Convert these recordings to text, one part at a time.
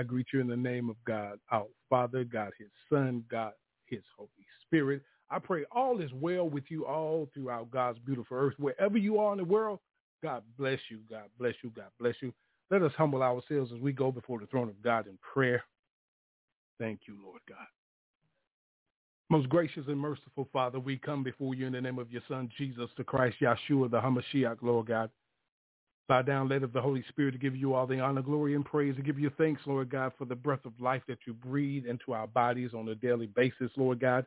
I greet you in the name of God, our Father, God, his Son, God, his Holy Spirit. I pray all is well with you all throughout God's beautiful earth. Wherever you are in the world, God bless you. God bless you. God bless you. Let us humble ourselves as we go before the throne of God in prayer. Thank you, Lord God. Most gracious and merciful Father, we come before you in the name of your Son, Jesus the Christ, Yeshua, the Hamashiach, Lord God. Bow down, let of the Holy Spirit to give you all the honor, glory, and praise, and give you thanks, Lord God, for the breath of life that you breathe into our bodies on a daily basis, Lord God.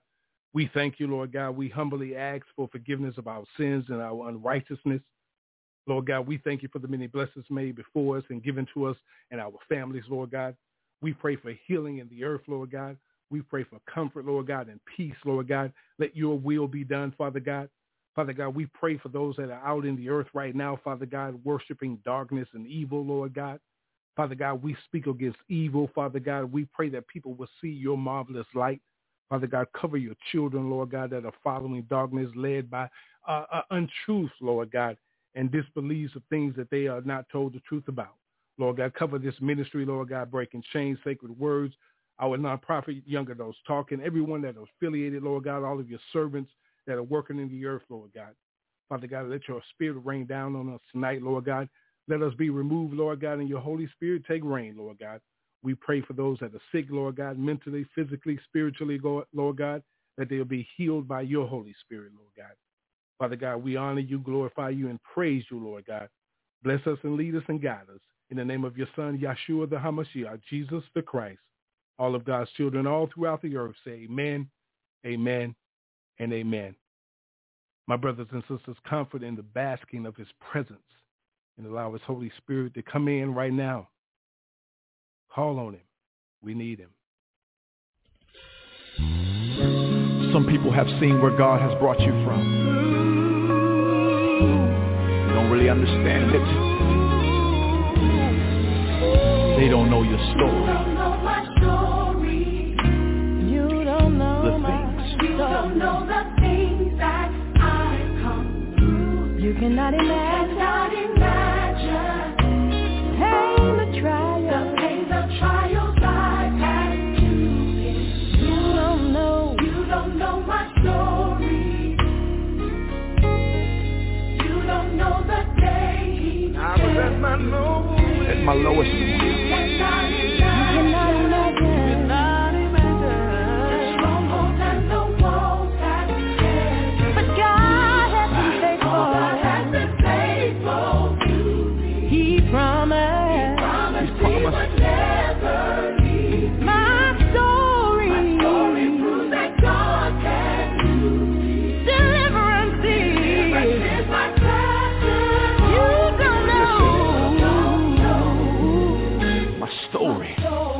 We thank you, Lord God. We humbly ask for forgiveness of our sins and our unrighteousness. Lord God, we thank you for the many blessings made before us and given to us and our families, Lord God. We pray for healing in the earth, Lord God. We pray for comfort, Lord God, and peace, Lord God. Let your will be done, Father God. Father God, we pray for those that are out in the earth right now, Father God, worshiping darkness and evil, Lord God. Father God, we speak against evil, Father God. We pray that people will see your marvelous light. Father God, cover your children, Lord God, that are following darkness led by uh, uh, untruth, Lord God, and disbeliefs of things that they are not told the truth about. Lord God, cover this ministry, Lord God, breaking chains, sacred words, our nonprofit, Young Adults Talking, everyone that is affiliated, Lord God, all of your servants, that are working in the earth, Lord God. Father God, let your spirit rain down on us tonight, Lord God. Let us be removed, Lord God, and your Holy Spirit take reign, Lord God. We pray for those that are sick, Lord God, mentally, physically, spiritually, Lord God, that they'll be healed by your Holy Spirit, Lord God. Father God, we honor you, glorify you, and praise you, Lord God. Bless us and lead us and guide us. In the name of your Son, Yeshua the Hamashiach, Jesus the Christ, all of God's children all throughout the earth say amen, amen, and amen. My brothers and sisters, comfort in the basking of his presence and allow his Holy Spirit to come in right now. Call on him. We need him. Some people have seen where God has brought you from. They don't really understand it. They don't know your story. Cannot imagine. Cannot imagine. Pain, the trials. The pain, the trials I've had to endure. You don't know. You don't know my story. You don't know the day I was at my lowest. At my lowest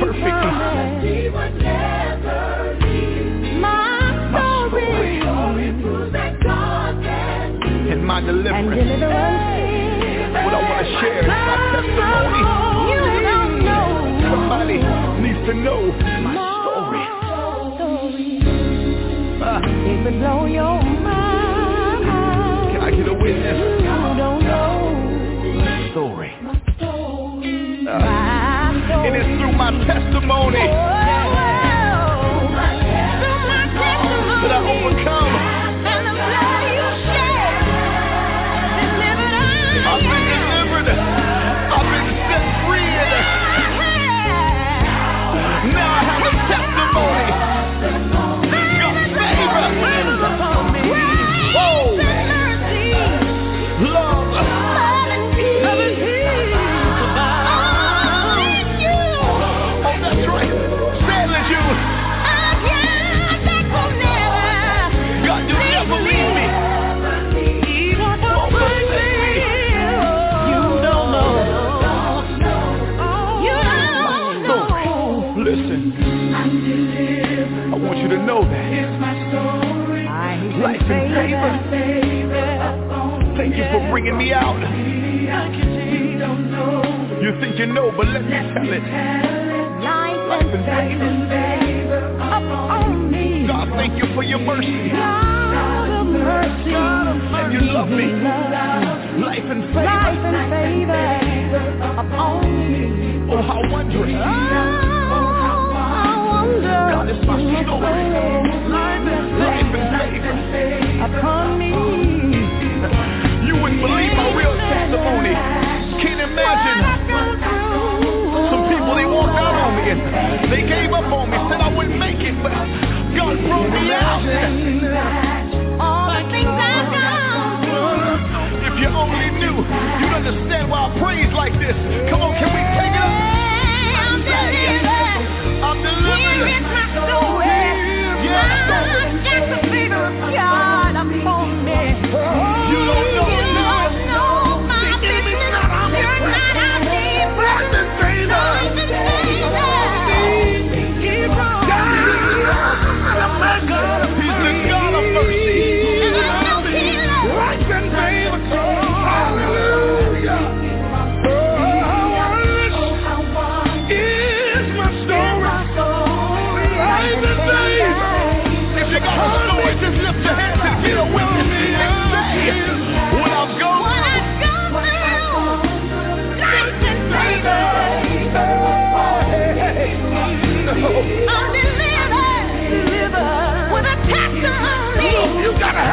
perfectly. My, my story, and my deliverance. And. What I want to share is my testimony. Somebody needs to know my story. Uh, it could blow your my testimony. To my testimony. That I overcome. Bringing me out. You think you know, but let me tell it. Life and favor. on me. God, thank you for your mercy. God of mercy, and you love me. Life and favor. Life and favor upon me. Oh, how wondrous.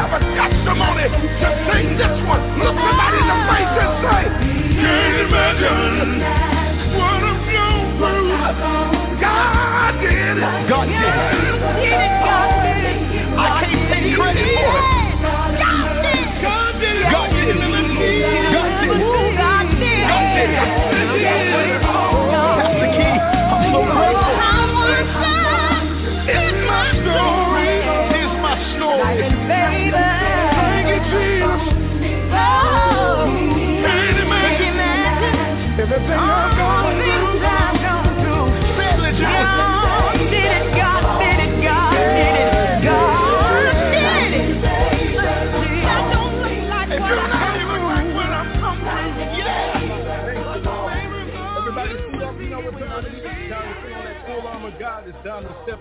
Have a testimony to sing this one. Look somebody in the face and say, can't imagine what going through. God did it. God did. I can't take credit for it.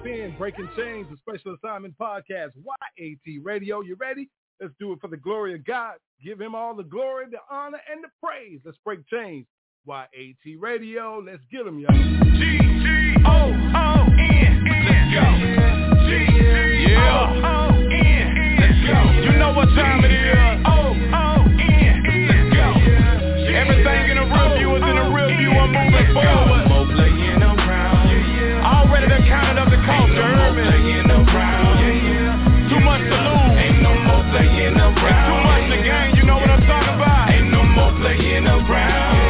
Time in. Breaking Chains, the special assignment podcast. YAT Radio. You ready? Let's do it for the glory of God. Give him all the glory, the honor, and the praise. Let's break chains. YAT Radio. Let's get him, y'all. G G O O N. Let's go. G G O O N. Let's go. You know what time it is. O O N. Let's go. Everything in the rear view is in the rear view. I'm moving forward. Already done counted up the cost. You heard me? Too much to lose. Ain't no more playing around. Too much to gain. You know what I'm talking about? Ain't no more playing around.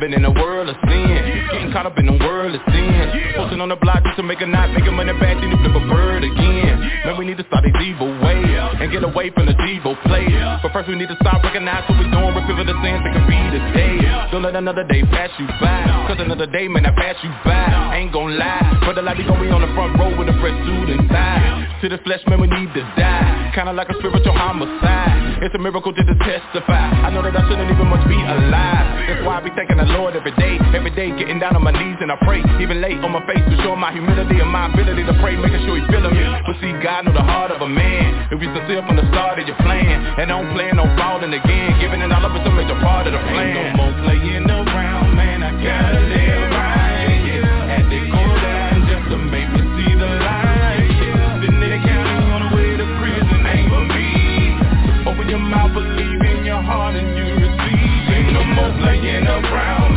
living in a world of sin. Getting caught up in a world of sin on the block just to make a knot, make a money back, then you flip a bird again. Man, we need to start these evil ways and get away from the evil play. But first we need to start recognizing what we're doing, repent the sins that can be the day. Don't let another day pass you by, cause another day may not pass you by. Ain't gon' lie, but the light gon' be on the front row with a fresh suit tie. To the flesh, man, we need to die. Kinda like a spiritual homicide. It's a miracle to testify. I know that I shouldn't even much be alive. That's why I be thanking the Lord every day. Every day getting down on my knees and I pray. Even late on my face to show my humility and my ability to pray. Making sure he's feeling me. But see, God know the heart of a man. If you sincere from the start of your plan. And don't plan on falling again. Giving it all up is a major part of the plan. Ain't no more playing around, man. I gotta live right. Had to go down just to make me see the light. Sitting in the county on the way to prison ain't for me. Open your mouth, believe in your heart, and you receive. Ain't no more playing around,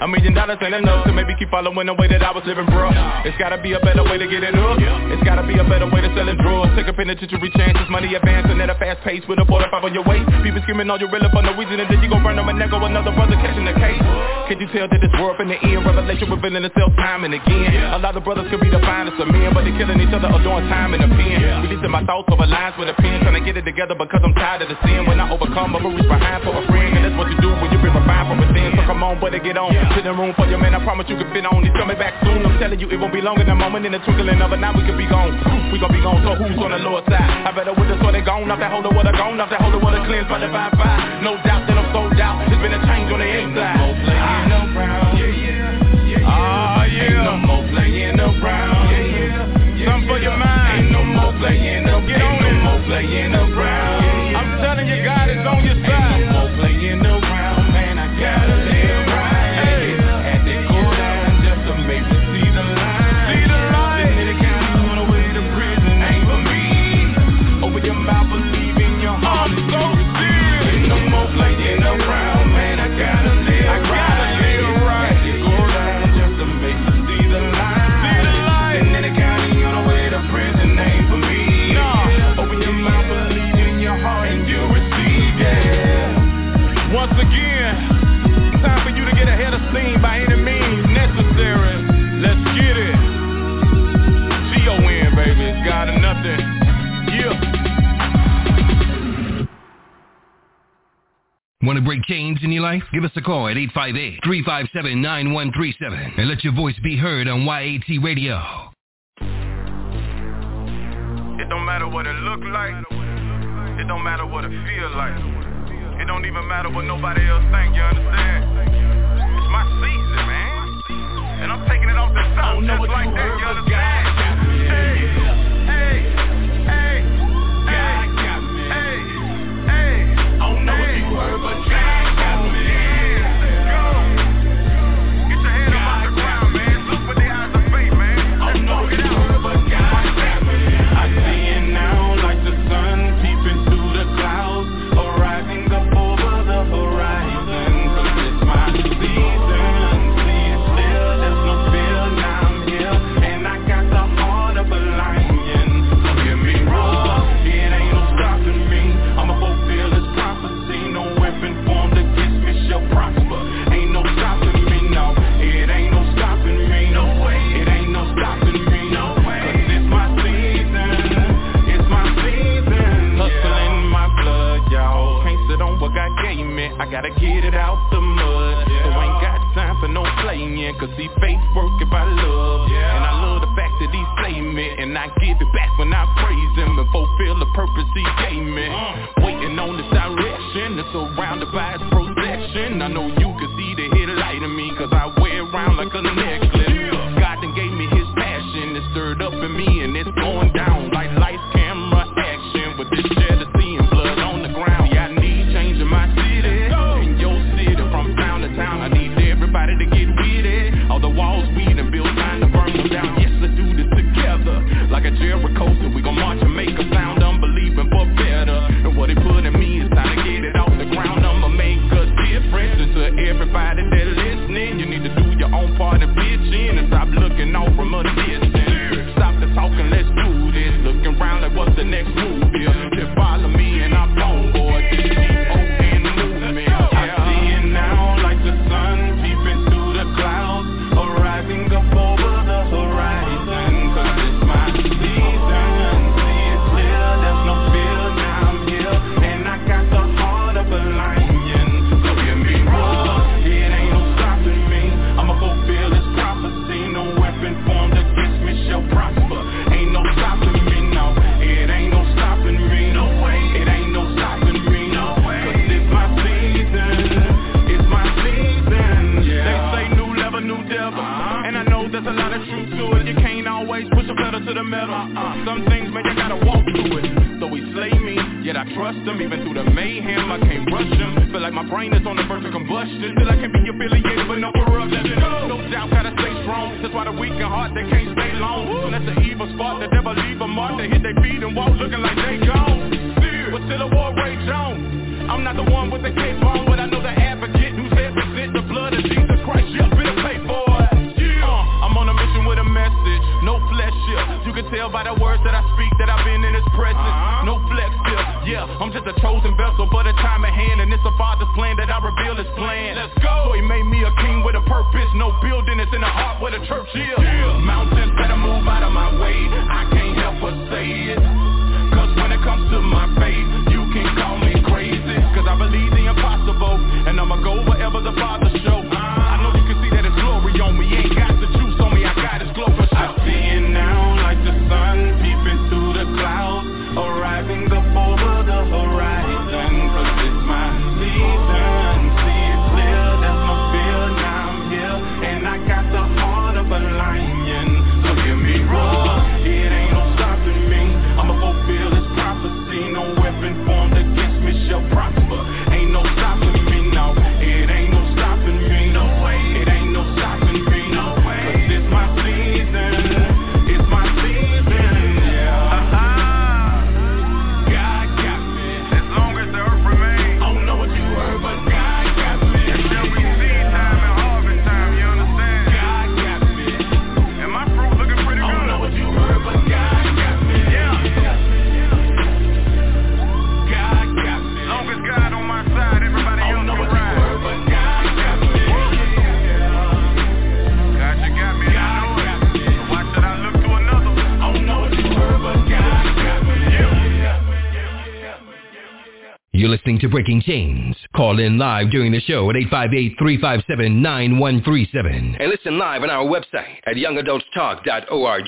a million dollars ain't enough to maybe keep following the way that I was living, bro. It's gotta be a better way to get it up. It's gotta be a better way to sell it drugs. Take a penitentiary chances, money advancing at a fast pace with a four-five on your waist. People screaming on you really for no reason, and then you gon' run them a neck or another brother catching the case. Can you tell that this world in the end, revelation revealing itself time and again? A lot of brothers could be the finest of men, but they killing each other or doing time in the pen. Releasing my thoughts over lines with a pen, trying to get it together because I'm tired of the sin. When I overcome, I'ma reach behind for a friend, and that's what you do when you been refined from within. Come on, buddy, get on. Sit in room for your man, I promise you can fit on. He's coming back soon. I'm telling you, it won't be long in a moment. In the twinkling of an eye, we could be gone. We gon' be gone. So who's on the lower side? I better with this, so they gone. Off that holder, what I gone. Off that holder, what I cleansed by the fire fire. No doubt that I'm sold out. There's been a change on the inside. No more playing around. Yeah, yeah, yeah. Ah, Ain't no more playing around. Yeah, yeah. Something for your mind. Ain't no more playing around. Get on Ain't no it. more playing around. Want to break chains in your life? Give us a call at 858-357-9137 and let your voice be heard on YAT Radio. It don't matter what it look like. It don't matter what it feel like. It don't even matter what nobody else think, you understand? It's my season, man. And I'm taking it off the top just like that, you understand? Hey, heard, but I gotta get it out the mud. So ain't got time for no playing. Cause see faith work if I love. And I love the fact that he saved me. And I give it back when I praise him and fulfill the purpose he gave me. Waiting on this direction. It's surrounded by his protection. I know you can see the headlight in me. Cause I wear around like a necklace. Like a Jericho, so we gon' march and make a sound. Unbelieving for better. And what he put in me is time to get it off the ground. I'ma make a difference. And to everybody that listening, you need to do your own part and pitch Breaking Chains. Call in live during the show at 858-357-9137. And listen live on our website at youngadultstalk.org.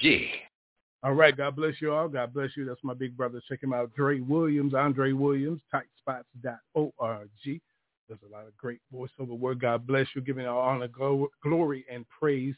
All right, God bless you all. God bless you. That's my big brother. Check him out, Dre Williams, Andre Williams, tightspots.org. There's a lot of great voiceover work. God bless you. Giving our honor, glory, and praise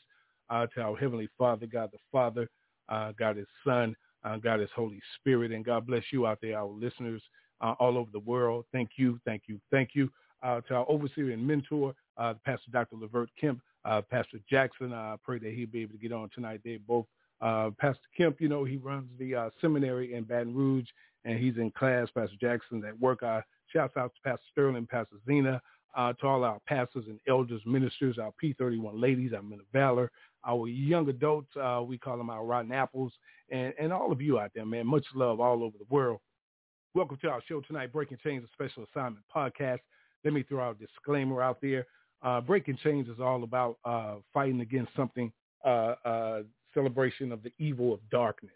uh, to our Heavenly Father, God the Father, uh, God His Son, uh, God His Holy Spirit. And God bless you out there, our listeners uh, all over the world. Thank you, thank you, thank you. Uh, to our overseer and mentor, uh, Pastor Dr. Levert Kemp, uh, Pastor Jackson. I pray that he'll be able to get on tonight. They both uh, Pastor Kemp, you know, he runs the uh, seminary in Baton Rouge, and he's in class. Pastor Jackson at work. Uh, shouts out to Pastor Sterling, Pastor Zena, to all our pastors and elders, ministers, our P31 ladies, our men of valor, our young adults, we call them our rotten apples, and, and all of you out there, man. Much love all over the world. Welcome to our show tonight, Breaking Chains, a special assignment podcast. Let me throw out a disclaimer out there. Uh, Breaking Chains is all about uh, fighting against something, uh, uh, celebration of the evil of darkness.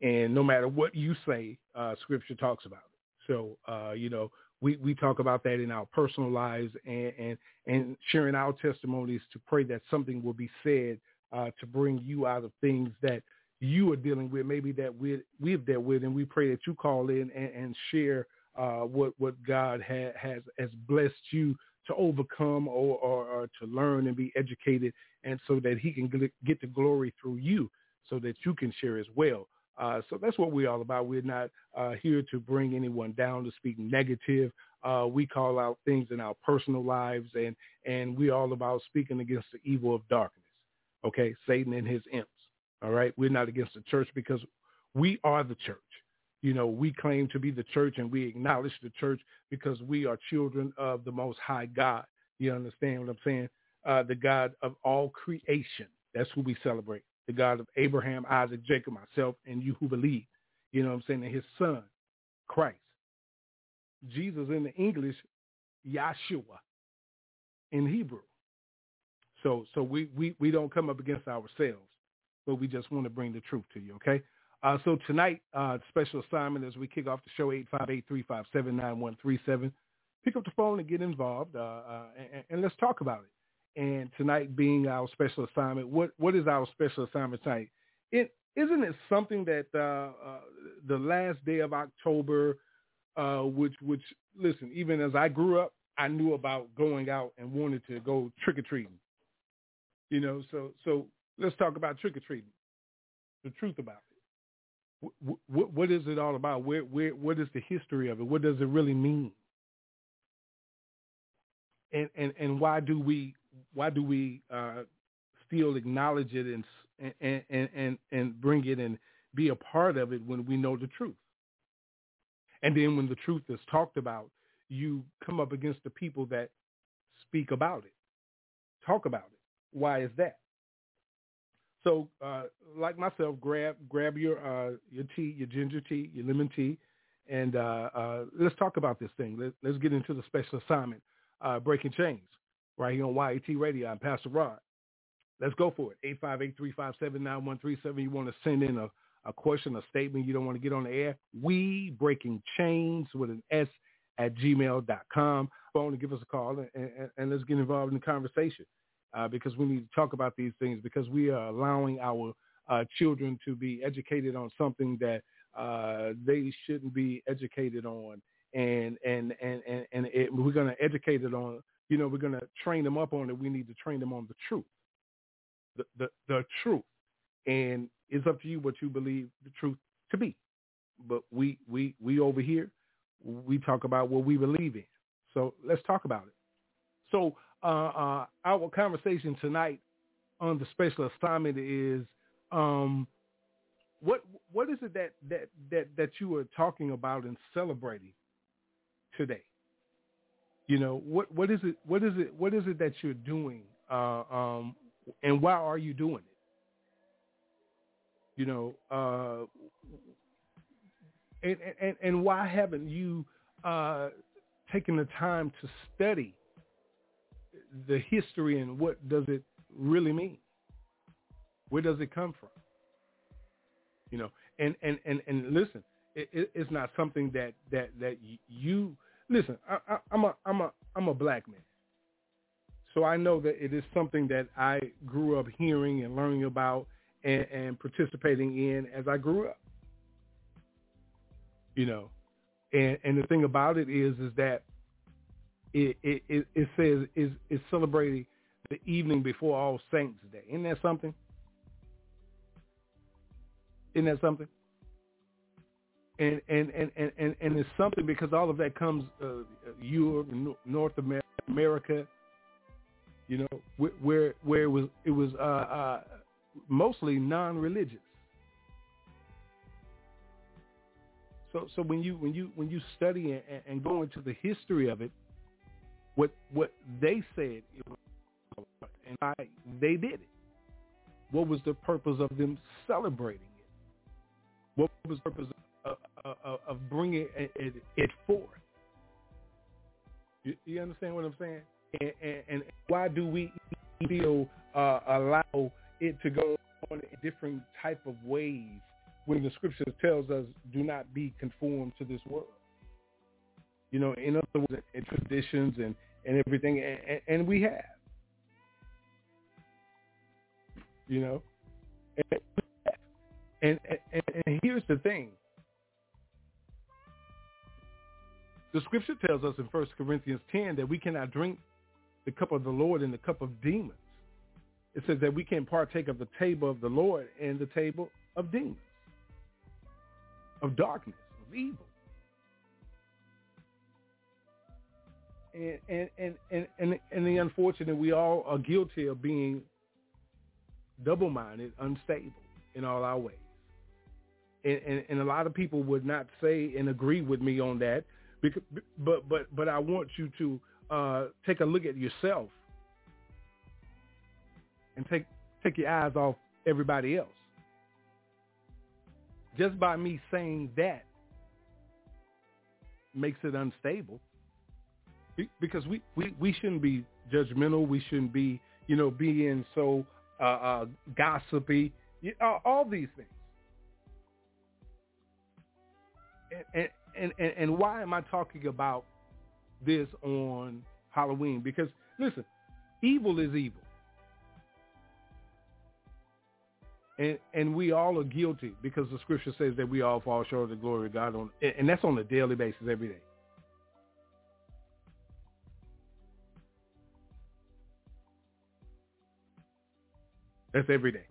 And no matter what you say, uh, Scripture talks about it. So, uh, you know, we, we talk about that in our personal lives and, and, and sharing our testimonies to pray that something will be said to bring you out of things that you are dealing with, maybe that we we've dealt with, and we pray that you call in and, and share uh, what what God ha, has has blessed you to overcome or, or, or to learn and be educated, and so that He can get the glory through you, so that you can share as well. Uh, so that's what we're all about. We're not uh, here to bring anyone down to speak negative. Uh, we call out things in our personal lives, and and we're all about speaking against the evil of darkness. Okay, Satan and his imps. All right. We're not against the church because we are the church. You know, we claim to be the church and we acknowledge the church because we are children of the most high God. You understand what I'm saying? Uh, the God of all creation. That's who we celebrate. The God of Abraham, Isaac, Jacob, myself, and you who believe. You know what I'm saying? And his son, Christ. Jesus in the English, Yahshua in Hebrew. So so we, we, we don't come up against ourselves but we just want to bring the truth to you, okay? Uh, so tonight, uh, special assignment as we kick off the show, 858-357-9137. Pick up the phone and get involved, uh, uh, and, and, let's talk about it. And tonight being our special assignment, what what is our special assignment tonight? It, isn't it something that uh, uh, the last day of October, which which listen, even as I grew up, I knew about going out and wanted to go trick or treating. You know, so so let's talk about trick or treating. The truth about it. What, what, what is it all about? Where, where, what is the history of it? What does it really mean? And, and, and why do we, why do we uh, still acknowledge it and, and, and, and, and bring it and be a part of it when we know the truth? And then when the truth is talked about, you come up against the people that speak about it, talk about it. Why is that? So, uh, like myself, grab grab your uh, your tea, your ginger tea, your lemon tea, and uh, uh, let's talk about this thing. Let, let's get into the special assignment, uh, breaking chains, right here on YAT Radio. I'm Pastor Rod. Let's go for it. Eight five eight three five seven nine one three seven. You want to send in a, a question, a statement. You don't want to get on the air. We breaking chains with an S at gmail.com. Phone to give us a call and, and, and let's get involved in the conversation uh, because we need to talk about these things because we are allowing our uh, children to be educated on something that uh, they shouldn't be educated on. And, and, and, and, and it, we're going to educate it on, you know, we're going to train them up on it. We need to train them on the truth, the, the, the truth. And it's up to you what you believe the truth to be. But we, we, we over here, we talk about what we believe in. So let's talk about it. So uh, uh, our conversation tonight on the special assignment is um, what what is it that, that that that you are talking about and celebrating today? You know what what is it what is it what is it that you're doing uh, um, and why are you doing it? You know, uh, and, and and why haven't you uh, taken the time to study the history and what does it really mean? Where does it come from? You know, and and and and listen, it, it, it's not something that that that you listen. I, I, I'm a I'm a I'm a black man, so I know that it is something that I grew up hearing and learning about and, and participating in as I grew up. You know, and and the thing about it is is that it it, it, says is is celebrating the evening before All Saints Day. Isn't that something? Isn't that something? And and and and and, and it's something because all of that comes uh, Europe, North America, you know, where where it was it was uh, uh, mostly non-religious. So so when you when you when you study and, and go into the history of it, what what they said and why they did it. What was the purpose of them celebrating it? What was the purpose of, of, of bringing it, it, it forth? You, you, understand what I'm saying? And, and, and why do we still uh, allow it to go on in different type of ways when the scripture tells us do not be conformed to this world? You know, in other words, in traditions and, and everything, and, and we have. You know, and, and, and, and here's the thing. The scripture tells us in 1 Corinthians 10 that we cannot drink the cup of the Lord and the cup of demons. It says that we can partake of the table of the Lord and the table of demons, of darkness, of evil. And and and and and the unfortunate, we all are guilty of being double-minded, unstable in all our ways. And, and, and a lot of people would not say and agree with me on that, because, but but but I want you to uh, take a look at yourself and take take your eyes off everybody else. Just by me saying that makes it unstable because we, we, we shouldn't be judgmental. We shouldn't be, you know, being so uh, uh, gossipy. All, all these things. And, and, and, and why am I talking about this on Halloween? Because, listen, evil is evil. And, and we all are guilty because the scripture says that we all fall short of the glory of God on, and that's on a daily basis every day. That's every day.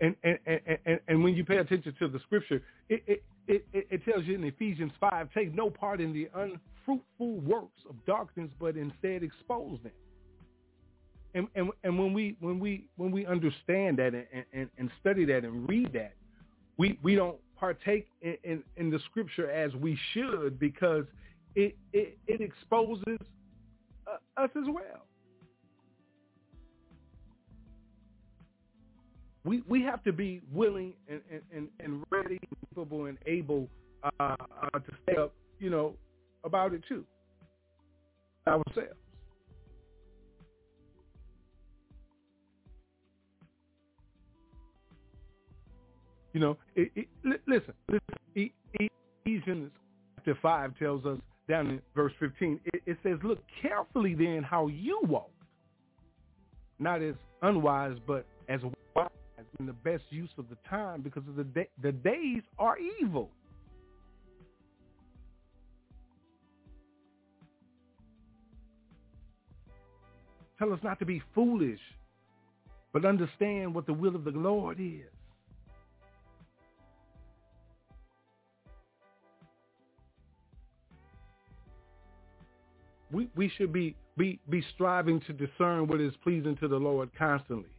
And and, and, and, when you pay attention to the scripture, it, it, it, it tells you in Ephesians 5, take no part in the unfruitful works of darkness, but instead expose them. And, and, and when we when we when we understand that and, and, and study that and read that, we, we don't partake in, in, in the scripture as we should because it, it, it exposes uh, us as well. We, we have to be willing and, and, and ready, capable, and able uh, uh, to stay up, you know, about it too, ourselves. You know, it, it, listen, listen, Ephesians chapter 5 tells us down in verse 15, it, it says, look carefully then how you walk, not as unwise, but as in the best use of the time because of the, the days are evil. Tell us not to be foolish, but understand what the will of the Lord is. we, we should be, be, be striving to discern what is pleasing to the Lord constantly.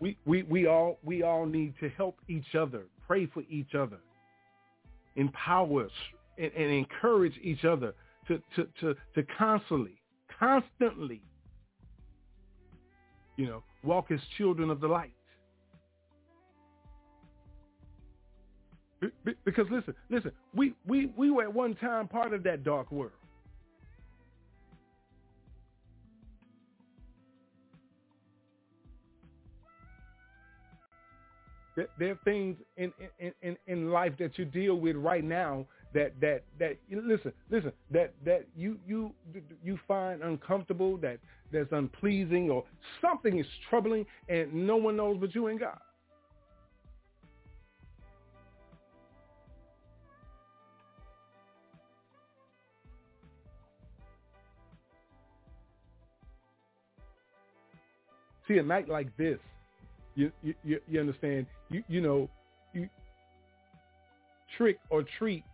We, we, we, all, we all need to help each other, pray for each other, empower us, and, and encourage each other to, to, to, to constantly, constantly, you know, walk as children of the light. Because listen, listen, we, we, we were at one time part of that dark world. There are things in, in, in, in life that you deal with right now that that that listen listen that that you you you find uncomfortable that that's unpleasing or something is troubling and no one knows but you and God. see a night like this, you you you understand? You you know, you trick or treat,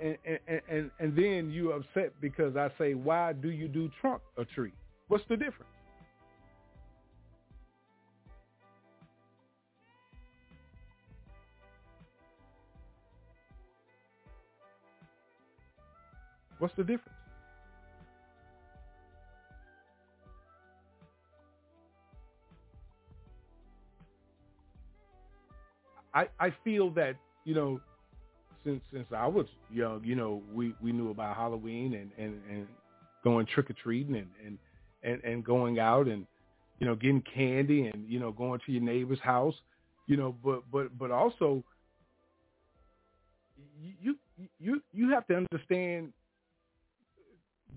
and and and, and then you upset because I say, why do you do trunk or treat? What's the difference? What's the difference? I, I feel that, you know, since since I was young, you know, we, we knew about Halloween and, and, and going trick or treating and, and, and, and going out and, you know, getting candy and, you know, going to your neighbor's house, you know, but but but also you you you have to understand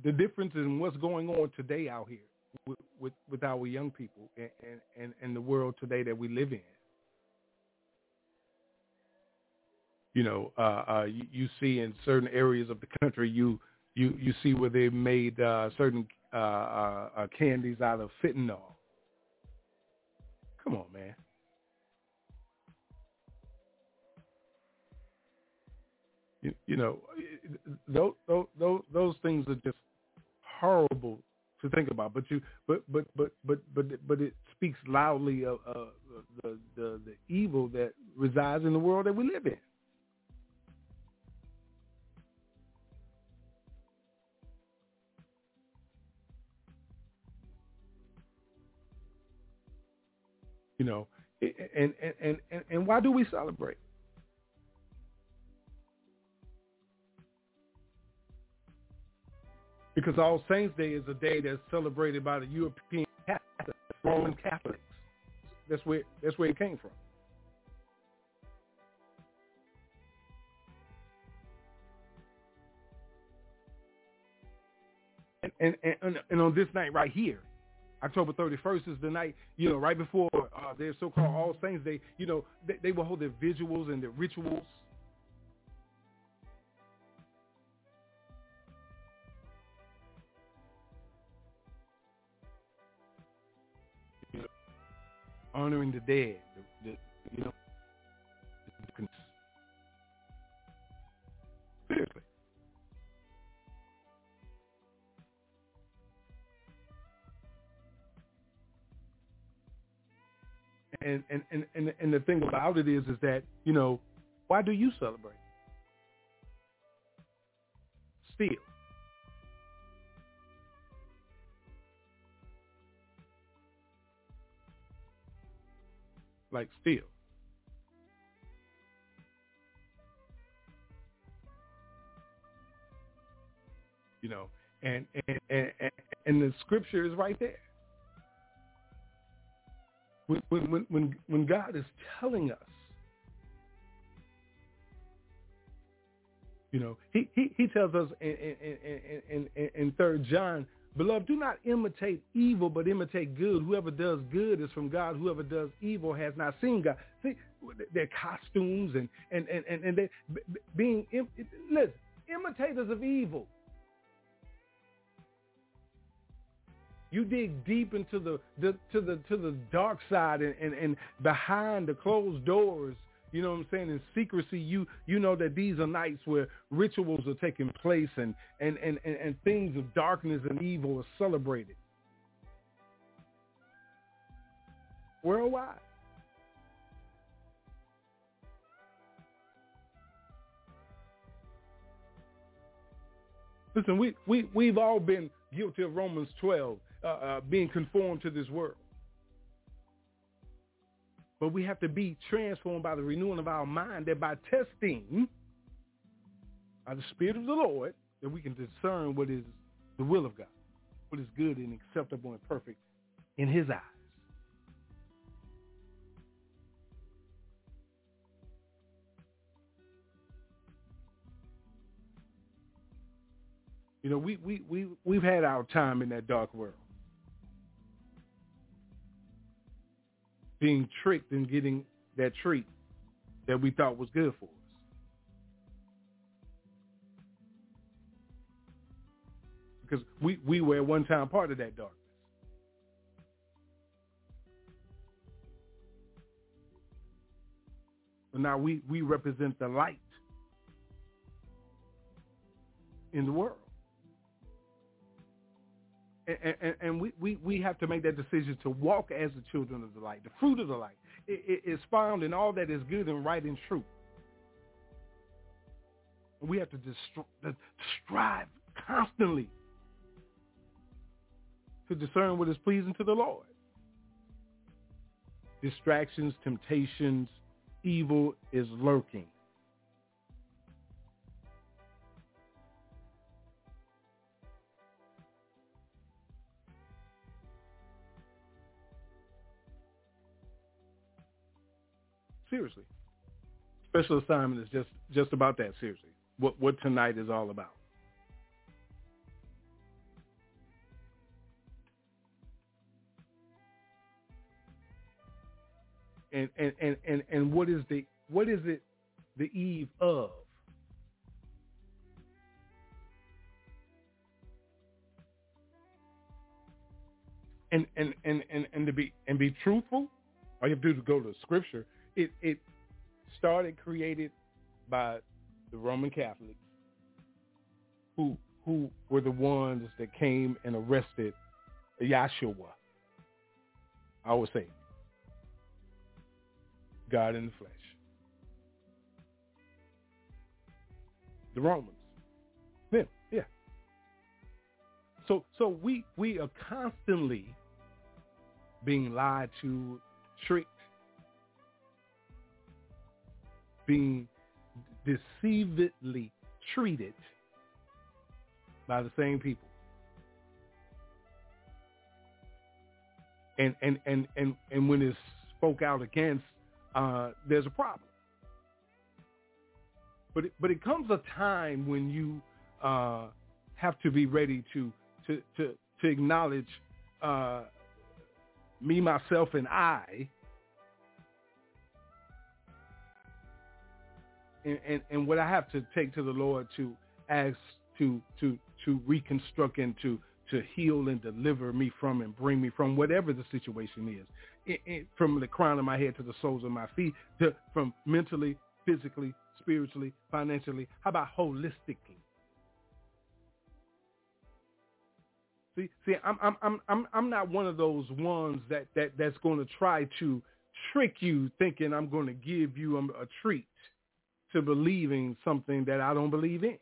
the difference in what's going on today out here with with, with our young people and, and, and, the world today that we live in. You know, uh, uh, you, you see in certain areas of the country, you you you see where they made uh, certain uh, uh, uh, candies out of fentanyl. Come on, man. You, you know, those, those those things are just horrible to think about. But you, but but but but but but it speaks loudly of uh, the the the evil that resides in the world that we live in. You know, and and and and why do we celebrate? Because All Saints Day is a day that's celebrated by the European Catholics, Roman Catholics. That's where that's where it came from. And, and, and, and on this night right here, October 31st is the night, you know, right before uh, their so-called All Saints Day, you know, they, they will hold their visuals and their rituals. You know, honoring the dead, the, the, you know, seriously. And, and, and, and, and the thing about it is, is that, you know, why do you celebrate? Still. Like still. You know, and and, and and the scripture is right there. When when when when God is telling us, you know, he he, he tells us in in in in, Third John, beloved, do not imitate evil, but imitate good. Whoever does good is from God. Whoever does evil has not seen God. See, their costumes and and and and, and they being listen, imitators of evil. You dig deep into the, the to the to the dark side and, and, and behind the closed doors, you know what I'm saying, in secrecy, you you know that these are nights where rituals are taking place and and, and, and, and things of darkness and evil are celebrated. Worldwide. Listen, we, we, we've all been guilty of Romans 12 uh, uh, being conformed to this world. But we have to be transformed by the renewing of our mind that by testing by the Spirit of the Lord that we can discern what is the will of God, what is good and acceptable and perfect in his eyes. You know, we, we, we, we've had our time in that dark world. Being tricked and getting that treat that we thought was good for us. Because we, we were at one time part of that darkness. But now we, we represent the light in the world and, and, we, we, we have to make that decision to walk as the children of the light. The fruit of the light it, it is found in all that is good and right and true. We have to distri- strive constantly to discern what is pleasing to the Lord. Distractions, temptations, evil is lurking. Seriously. Special assignment is just just about that. Seriously, what what tonight is all about. And and and and, and what is the what is it the eve of? And, and, and, and, and to be and be truthful, all you have to do is go to scripture it it started created by the Roman Catholics who who were the ones that came and arrested Yahshua, our say God in the flesh. The Romans. Them, yeah. So so we we are constantly being lied to, tricked, being deceivedly treated by the same people. And and and and, and when it's spoke out against, uh, there's a problem. But it, but it comes a time when you uh, have to be ready to to to, to acknowledge uh, me, myself, and I and, and, what I have to take to the Lord to ask to to to reconstruct and to to heal and deliver me from and bring me from whatever the situation is, it, it, from the crown of my head to the soles of my feet, to, from mentally, physically, spiritually, financially. How about holistically? See, see, I'm I'm I'm I'm I'm not one of those ones that that that's going to try to trick you, thinking I'm going to give you a, a treat to believing something that I don't believe in.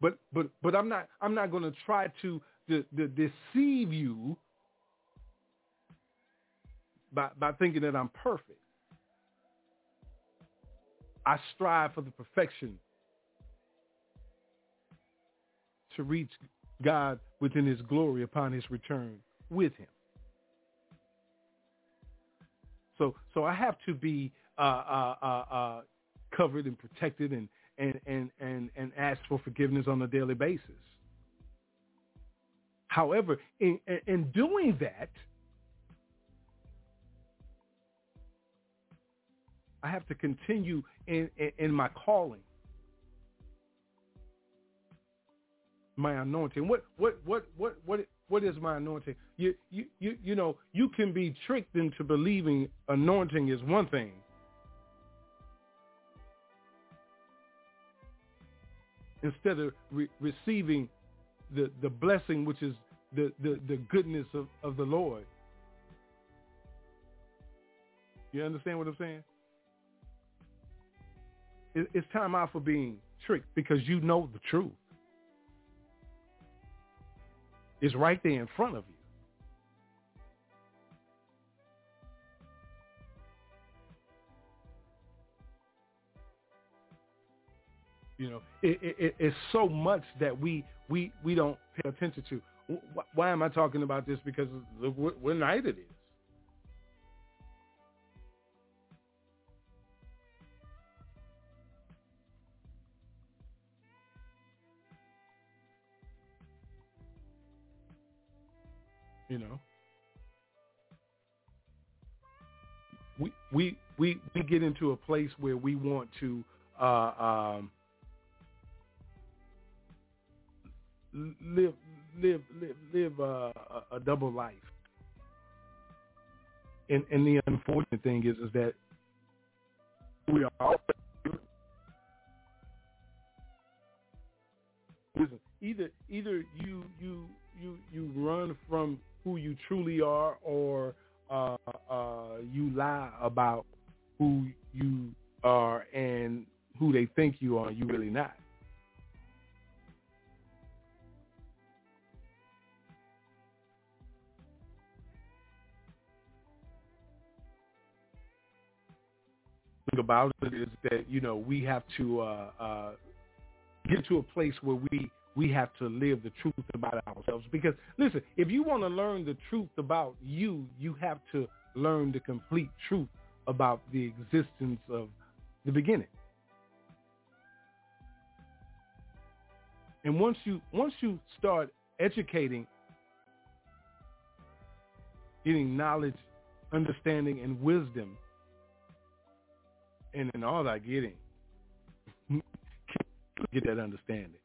But but but I'm not I'm not going to try to, to, to deceive you by by thinking that I'm perfect. I strive for the perfection to reach God within his glory upon his return with him. So so I have to be uh, uh, uh, uh covered and protected and, and, and, and, and ask for forgiveness on a daily basis. However, in, in doing that, I have to continue in, in, in my calling. my anointing. What what what what what what is my anointing? You you you you know you can be tricked into believing anointing is one thing. Instead of re- receiving the the blessing, which is the the, the goodness of, of the Lord. You understand what I'm saying? It, it's time out for being tricked because you know the truth. It's right there in front of you. You know, it, it, it's so much that we we we don't pay attention to. Why am I talking about this? Because look what, what night it is. You know, we we we we get into a place where we want to uh, um, live live live live uh, a, double life. And and the unfortunate thing is is that we are listen either either you you you you run from who you truly are or uh, uh, you lie about who you are and who they think you are you really not. About it is that you know we have to uh, uh, get to a place where we we have to live the truth about ourselves. Because listen, if you want to learn the truth about you, you have to learn the complete truth about the existence of the beginning. And once you once you start educating, getting knowledge, understanding, and wisdom, and in all that getting, get that understanding.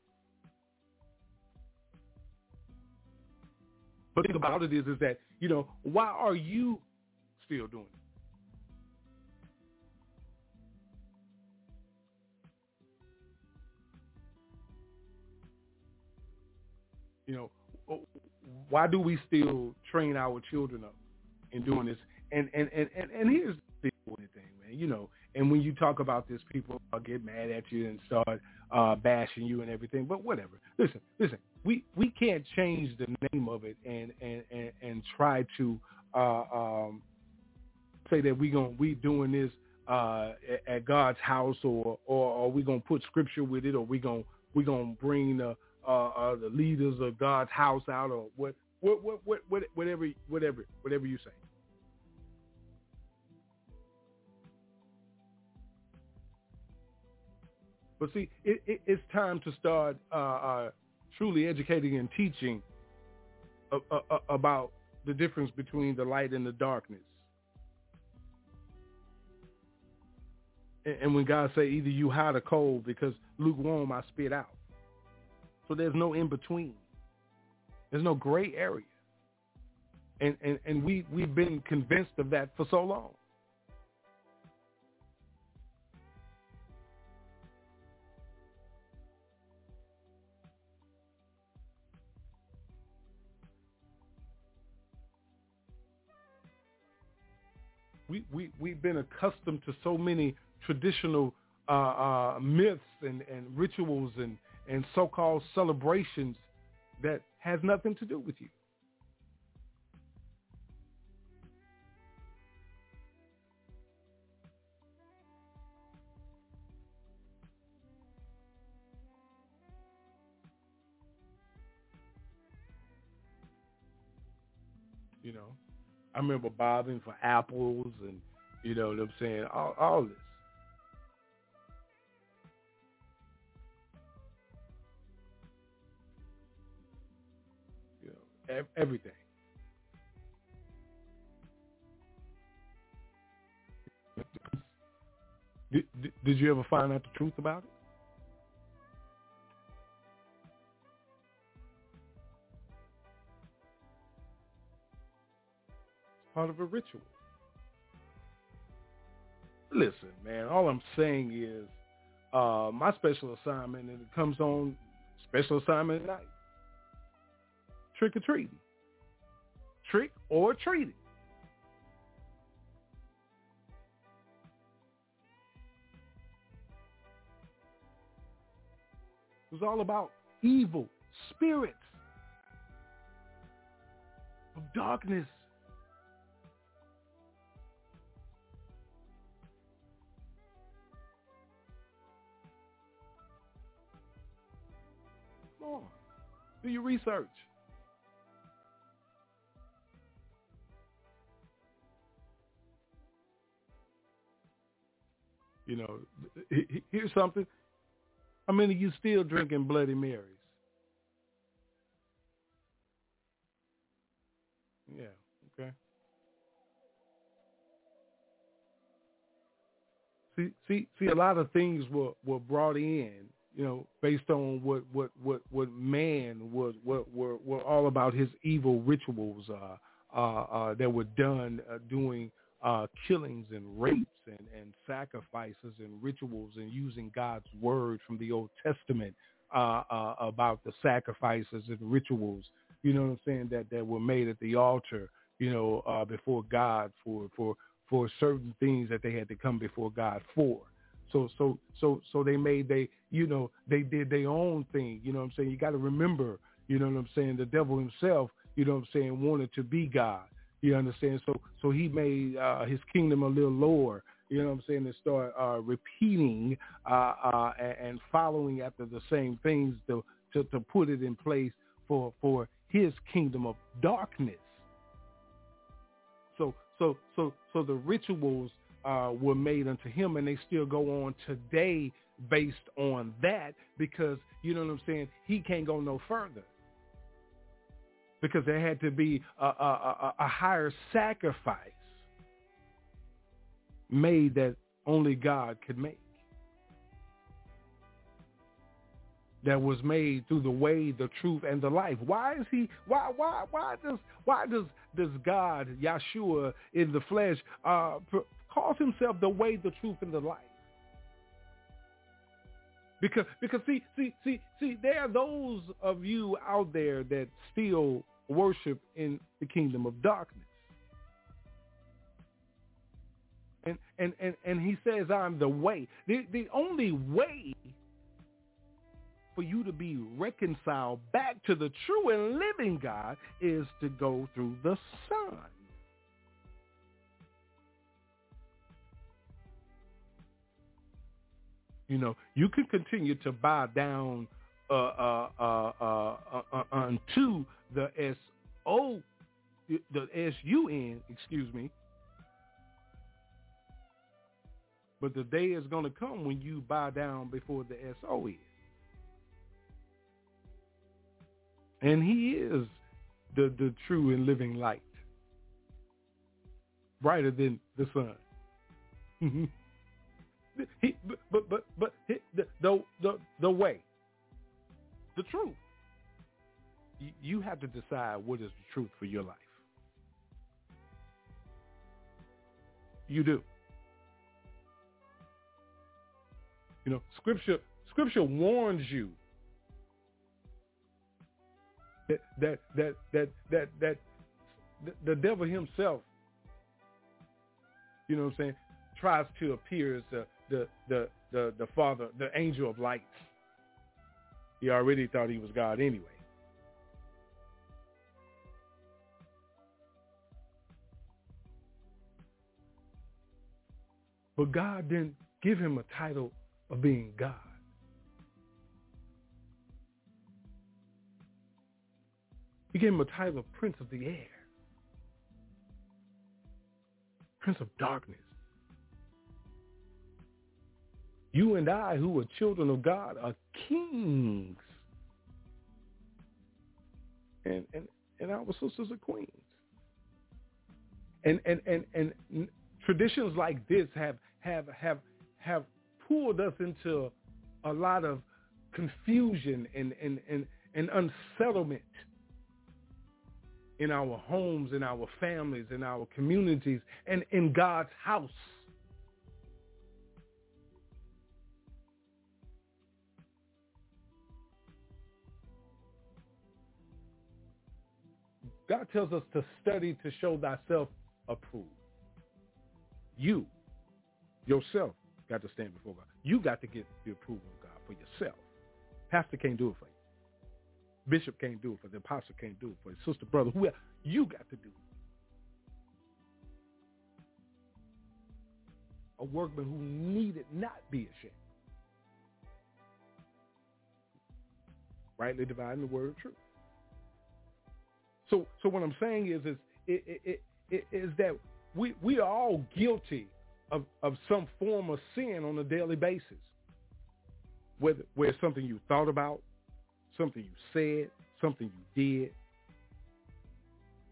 But the thing about it is, is that you know, why are you still doing it? You know, oh, why do we still train our children up in doing this? And and and and, and here's the important thing, man. You know, and when you talk about this, people get mad at you and start uh, bashing you and everything. But whatever. Listen, listen. We we can't change the name of it and and and, and try to uh, um, say that we going we doing this uh, at God's house or or are we gonna put scripture with it or we gonna we gonna bring the uh, uh, the leaders of God's house out or what what what what, what whatever whatever whatever you say. But see, it, it, it's time to start uh, uh, truly educating and teaching about the difference between the light and the darkness. And, and when God say either you hot or cold, because lukewarm I spit out. So there's no in between. There's no gray area. And and, and we, we've been convinced of that for so long. We, we, we've been accustomed to so many traditional uh, uh, myths and, and rituals and, and so-called celebrations that has nothing to do with you. You I remember bobbing for apples and you know what I'm saying, all, all this. You know, everything. Did, did, did you ever find out the truth about it? Part of a ritual. Listen, man, all I'm saying is uh, my special assignment, and it comes on special assignment night. Trick or treating. Trick or treating. It was all about evil spirits of darkness Do your research. You know, here's something. How many of you still drinking Bloody Marys? Yeah, okay. See, see, see. A lot of things were were brought in you know, based on what what what what man was what were were all about his evil rituals uh, uh, uh, that were done uh, doing uh, killings and rapes and, and sacrifices and rituals and using God's word from the Old Testament uh, uh, about the sacrifices and rituals. You know what I'm saying that that were made at the altar. You know, uh, before God for for for certain things that they had to come before God for. So so so so they made they you know they did their own thing. You know what I'm saying? You got to remember. You know what I'm saying? The devil himself. You know what I'm saying? Wanted to be God. You understand? So so he made uh, his kingdom a little lower. You know what I'm saying? To start uh, repeating uh, uh, and following after the same things to, to to put it in place for for his kingdom of darkness. So so so so the rituals uh, were made unto him, and they still go on today based on that because you know what I'm saying. He can't go no further because there had to be a, a, a, a higher sacrifice made that only God could make. that was made through the way, the truth, and the life. Why is he? Why? Why? Why does? Why does does God, Yeshua in the flesh, uh, calls himself the way, the truth, and the life. Because, because see, see, see, see, there are those of you out there that still worship in the kingdom of darkness. And, and, and, and he says, I'm the way. The, the only way for you to be reconciled back to the true and living God is to go through the Son. You know, you can continue to bow down uh, uh, uh, uh, uh, uh unto the S O, the S U N, excuse me. But the day is going to come when you bow down before the S O is, and He is the the true and living light, brighter than the sun. he, but but but, but the, the the the way, the truth. You, have to decide what is the truth for your life. You do. You know, scripture scripture warns you that that that that that that the, devil himself, you know what I'm saying, tries to appear as the the the the, the father, the angel of light. He already thought he was God anyway. But God didn't give him a title of being God. He gave him a title of Prince of the Air, Prince of Darkness. You and I, who are children of God, are kings. And, and, and our sisters are queens. And, and, and, and traditions like this have, have, have, have pulled us into a lot of confusion and, and, and, and unsettlement in our homes, in our families, in our communities, and in God's house. God tells us to study to show thyself approved. You, yourself, got to stand before God. You got to get the approval of God for yourself. Pastor can't do it for you. Bishop can't do it for the apostle can't do it for your sister, brother, whoever. You got to do it. A workman who needed not be ashamed. Rightly dividing the word of truth. So, so what I'm saying is, is, it, it, it, is that we, we are all guilty of, of some form of sin on a daily basis. Whether, where something you thought about, something you said, something you did,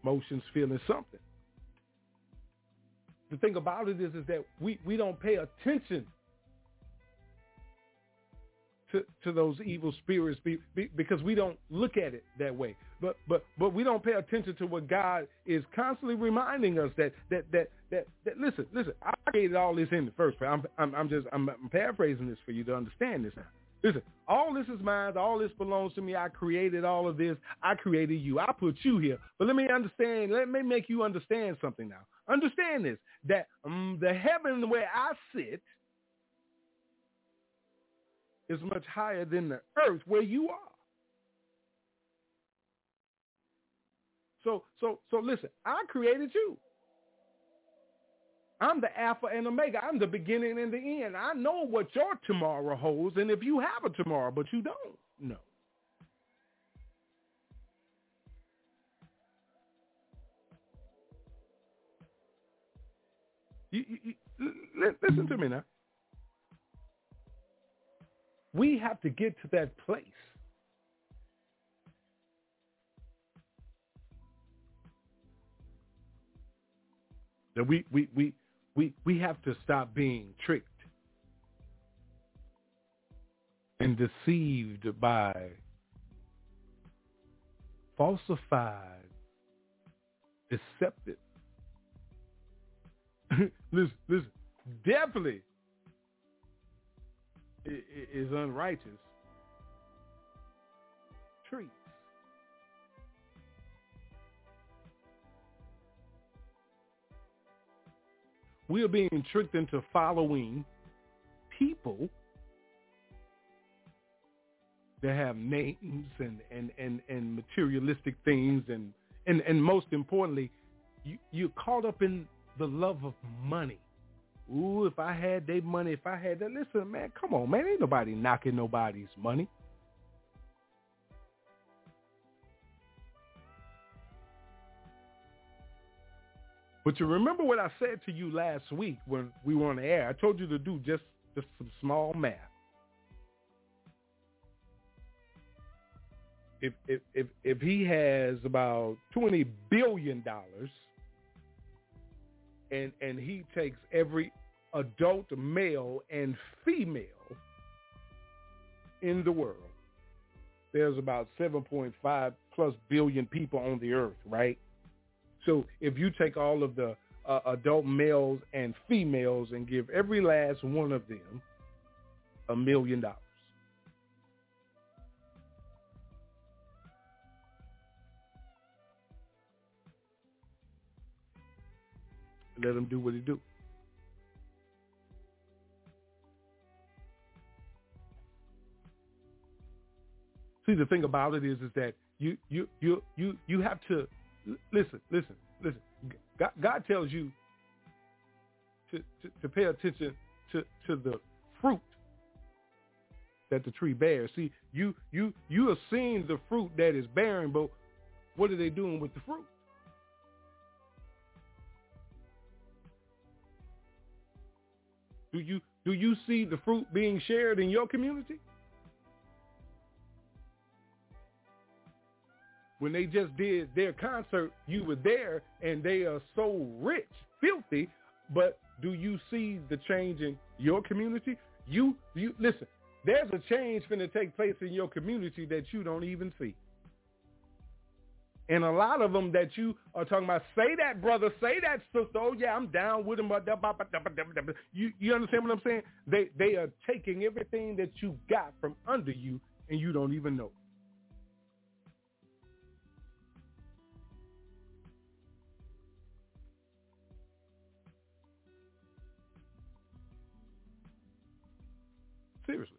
emotions, feeling something. The thing about it is, is that we, we don't pay attention to, to those evil spirits be, be, because we don't look at it that way. But but but we don't pay attention to what God is constantly reminding us that that that that, that listen listen. I created all this in the first place. I'm I'm, I'm just I'm, I'm paraphrasing this for you to understand this now. Listen, all this is mine. All this belongs to me. I created all of this. I created you. I put you here. But let me understand. Let me make you understand something now. Understand this, that um, the heaven where I sit is much higher than the earth where you are. So, so, so listen, I created you. I'm the Alpha and Omega. I'm the beginning and the end. I know what your tomorrow holds, and if you have a tomorrow, but you don't, know. You, you, you, listen to me now. We have to get to that place. That we, we, we, we, we have to stop being tricked and deceived by falsified, deceptive. listen, listen, definitely is unrighteous treats. We are being tricked into following people that have names and, and, and, and materialistic things and, and, and most importantly, you, you're caught up in the love of money. Ooh, if I had their money, if I had that, listen, man, come on, man, ain't nobody knocking nobody's money. But you remember what I said to you last week when we were on the air? I told you to do just, just some small math. If if if if he has about twenty billion dollars and and he takes every adult male and female in the world there's about 7.5 plus billion people on the earth, right? So if you take all of the uh, adult males and females and give every last one of them a million dollars. Let them do what they do. See, the thing about it is, is that you you you you you have to listen, listen, listen. God, God tells you to, to, to pay attention to, to the fruit that the tree bears. See, you you you are seeing the fruit that is bearing, but what are they doing with the fruit? Do you do you see the fruit being shared in your community? When they just did their concert, you were there and they are so rich, filthy, but do you see the change in your community? You you listen, there's a change finna take place in your community that you don't even see. And a lot of them that you are talking about, say that, brother, say that, sister. Oh yeah, I'm down with them. You you understand what I'm saying? They they are taking everything that you got from under you, and you don't even know. Seriously.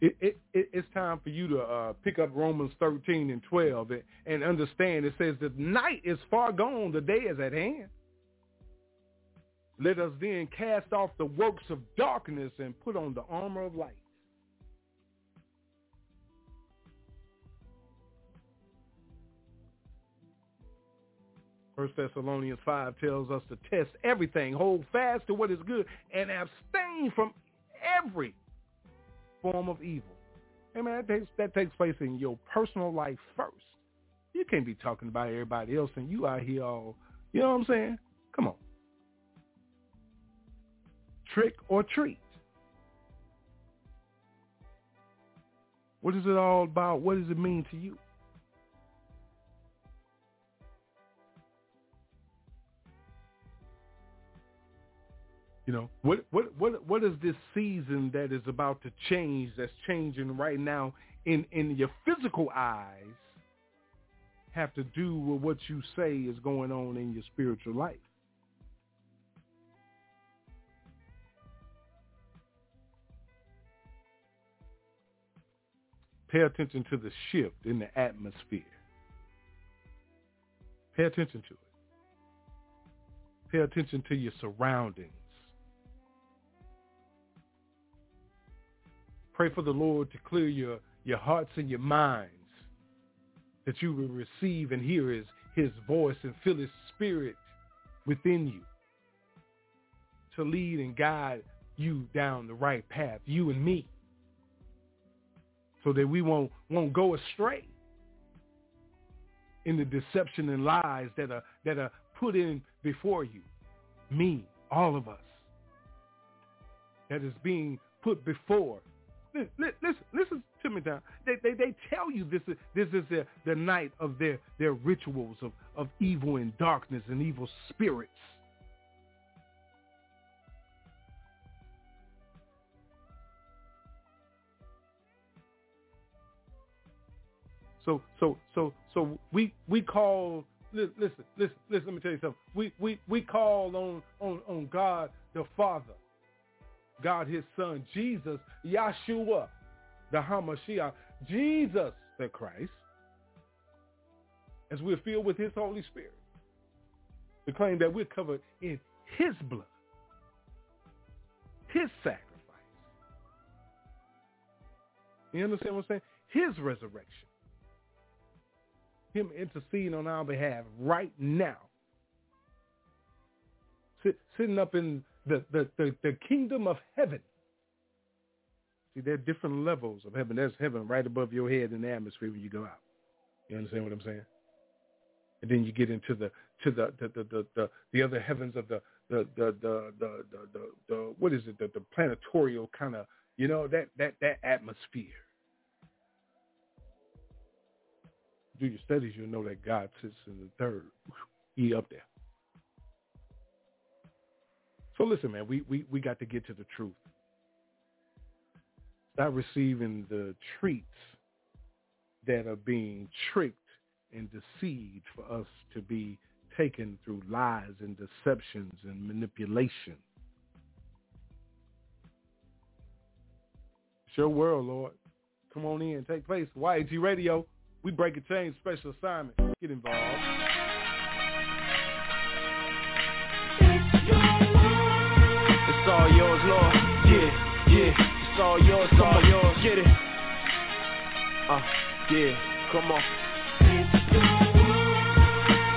It, it, it, it's time for you to uh, pick up Romans 13 and 12 and, and understand it says the night is far gone, the day is at hand. Let us then cast off the works of darkness and put on the armor of light. First Thessalonians 5 tells us to test everything, hold fast to what is good, and abstain from every form of evil. Hey man, that takes, that takes place in your personal life first. You can't be talking about everybody else and you out here all, you know what I'm saying? Come on. Trick or treat. What is it all about? What does it mean to you? You know, what what what what is this season that is about to change that's changing right now in in your physical eyes have to do with what you say is going on in your spiritual life? Pay attention to the shift in the atmosphere. Pay attention to it. Pay attention to your surroundings. Pray for the Lord to clear your, your hearts and your minds, that you will receive and hear his, his voice and feel his spirit within you to lead and guide you down the right path, you and me, so that we won't, won't go astray in the deception and lies that are, that are put in before you, me, all of us, that is being put before Listen, listen to me now. They, they, they tell you this is, this is the, the night of their, their rituals of, of evil and darkness and evil spirits. So so so so we we call listen listen listen let me tell you something. We we we call on on on God the Father God his son, Jesus, Yahshua, the Hamashiach, Jesus the Christ, as we're filled with his Holy Spirit. To claim that we're covered in his blood, his sacrifice. You understand what I'm saying? His resurrection. Him interceding on our behalf right now. Sit, sitting up in the, the, the, the kingdom of heaven. See, there are different levels of heaven. There's heaven right above your head in the atmosphere when you go out. You understand what I'm saying? and then you get into the to the the the the, the, the other heavens of the the the the the the, the, the what is it the, the planetorial kind of you know that that that atmosphere. Do your studies, you'll know that God sits in the third. He up there. So listen, man, we, we, we got to get to the truth. Stop receiving the treats that are being tricked and deceived for us to be taken through lies and deceptions and manipulation. It's your world, Lord. Come on in, take place. YAT Radio, we break a chain special assignment. Get involved. All yours, it's all yours. Get it. Uh, yeah. Come on.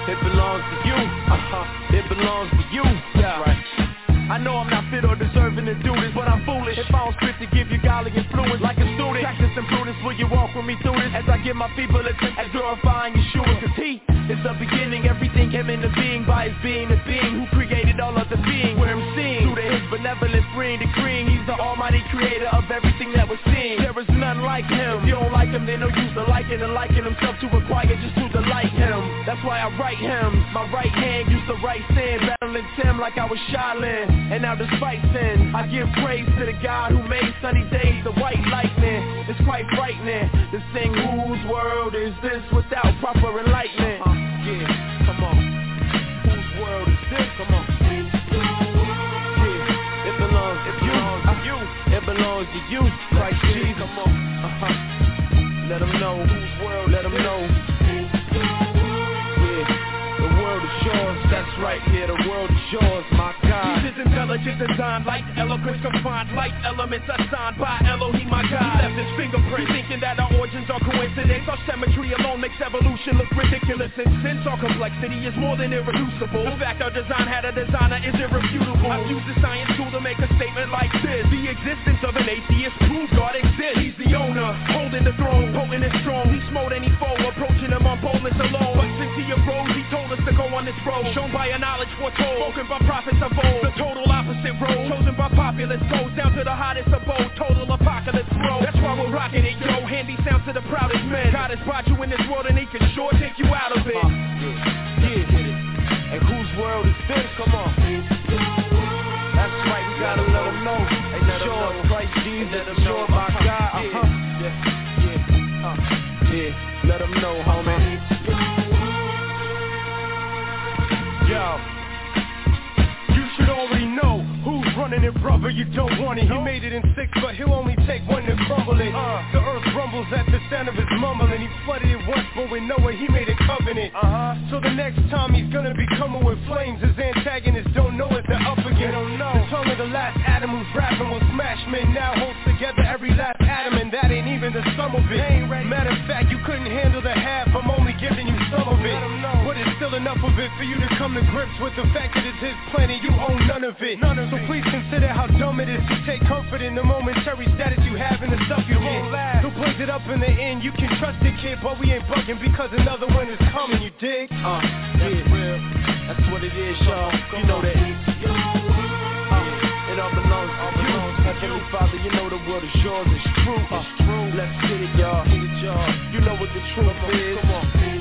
It belongs to you. Uh-huh. It belongs to you. Yeah. Right. I know I'm not fit or deserving to do this, but I'm foolish if I don't spit to give you godly influence like a student. Practice and prudence, will you walk with me through this as I give my people a tip at glorifying Yeshua? Cause he is the beginning, everything came into being by his being, the being who created all of the being. Where I'm seeing through the his benevolent free decreeing, he's the almighty creator of everything that we're seeing. There is none like him. If you don't like him, then no use to liking and liking himself to acquire just to delight him. That's why I write him. My right hand used to write sin, battling Tim like I was Shaolin. And now despite sin, I give praise to the God who made sunny days the white lightning. It's quite frightening to sing whose world is this without proper enlightenment. Uh, yeah, come on. Whose world is this? Come on. Yeah, it belongs to you. Uh, you. It belongs to you. Christ Jesus. Come on. Uh-huh. Let them know whose world. Let them know. Yeah, the world is yours. That's right. Yeah, the world is yours. My God. Intelligent design, light eloquence confined, light elements assigned by Elohim, my God. He left his fingerprint, thinking that our origins are coincidence. Our symmetry alone makes evolution look ridiculous. And since our complexity is more than irreducible, the fact our design had a designer is irrefutable. I've used the science tool to make a statement like this: the existence of an atheist proves God exists. He's the owner, holding the throne, potent and strong. He smote any foe, approaching him on boldness alone. But since he arose, he told us to go on this road, shown by a knowledge foretold, spoken by prophets of old. The total opposite road, chosen by populace, goes down to the hottest abode, total apocalypse road. That's why we're rocking it, yo. Handy sound to the proudest men. God has brought you in this world and he can sure take you out of it. Uh, yeah, yeah. And whose world is this? Come on. That's right, we gotta let them know. Ain't that Christ Jesus, sure, my God. Uh-huh. Yeah, yeah, uh, yeah. Let them know, homie. Yo. Running it, brother. You don't want it. He made it in six, but he'll only take one to crumble it. Uh, the earth rumbles at the sound of his mumbling. He flooded it once, but with Noah he made a covenant. Uh-huh. So the next time he's gonna be coming with flames, his antagonists don't know if they're up again. Don't know. The tongue of the last Adam who's rapping will smash men. Now holds together every last atom, and that ain't even the sum of it. Matter of fact, you couldn't handle the half. I'm only giving you some of it. Still enough of it for you to come to grips with the fact that it's his planet. You own none of it. None of it so please consider how dumb it is to take comfort in the momentary status you have and the stuff you get. Who plays it up in the end? You can trust it, kid, but we ain't bugging because another one is coming. You dig? Uh, yeah, real. That's what it is, y'all. You know that. Uh, it all belongs to you. Heavenly Father, you know the world is yours. It's true. Uh, true. Let's get it, y'all. Get it, y'all. You know what the truth is. Come on.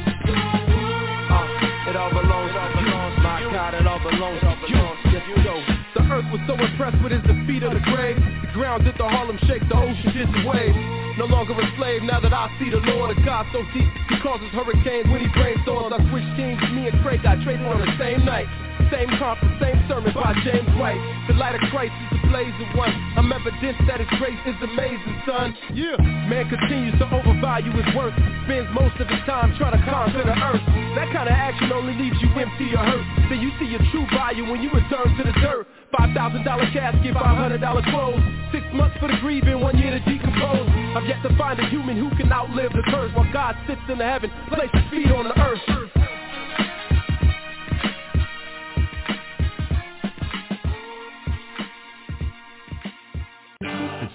Yes, yo. The earth was so impressed with his defeat of the grave. The ground did the Harlem shake, the ocean did the wave. No longer a slave, now that I see the Lord, of God so deep, he causes hurricanes when he brainstorms. I switched teams, me and Craig got traded on the same night. Same conference, same sermon by James White. The light of Christ is the blaze of one. I'm evidence that his grace is amazing, son. Yeah. Man continues to overvalue his worth. Spends most of his time trying to conquer the earth. That kind of action only leaves you empty or hurt. Then you see your true value when you return to the dirt. $5,000 casket, $500 clothes. Six months for the grieving, one year to decompose. I've yet to find a human who can outlive the curse while God sits in the heaven, places his feet on the earth.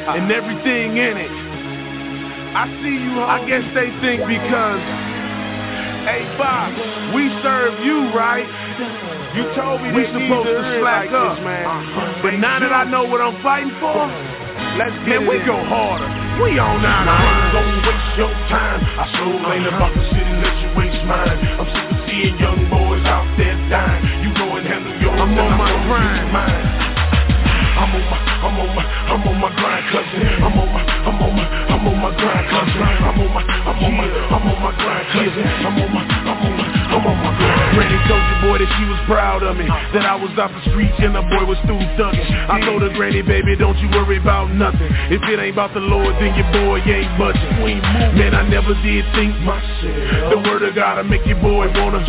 and everything in it. I see you, I guess they think because, hey Bob, we serve you, right? You told me we supposed to slack up, man. But now that I know what I'm fighting for, let's get man, we go harder. We on now. I ain't gonna waste your time. I sure ain't about to sit and let you waste mine. I'm sick of seeing young boys out there dying. You go and handle yours, I'm on my grind. I'm on my, I'm on my, I'm on my grind, cousin. I'm on my, I'm on my, I'm on my grind, cousin. I'm on my, I'm on my, I'm on my grind, cousin. I'm on my, I'm on my, I'm on my grind. Granny told your boy that she was proud of me That I was off the streets and the boy was through thugging I told her, Granny, baby, don't you worry about nothing If it ain't about the Lord, then your boy ain't budging. Man, I never did think myself The word of God will make your boy wanna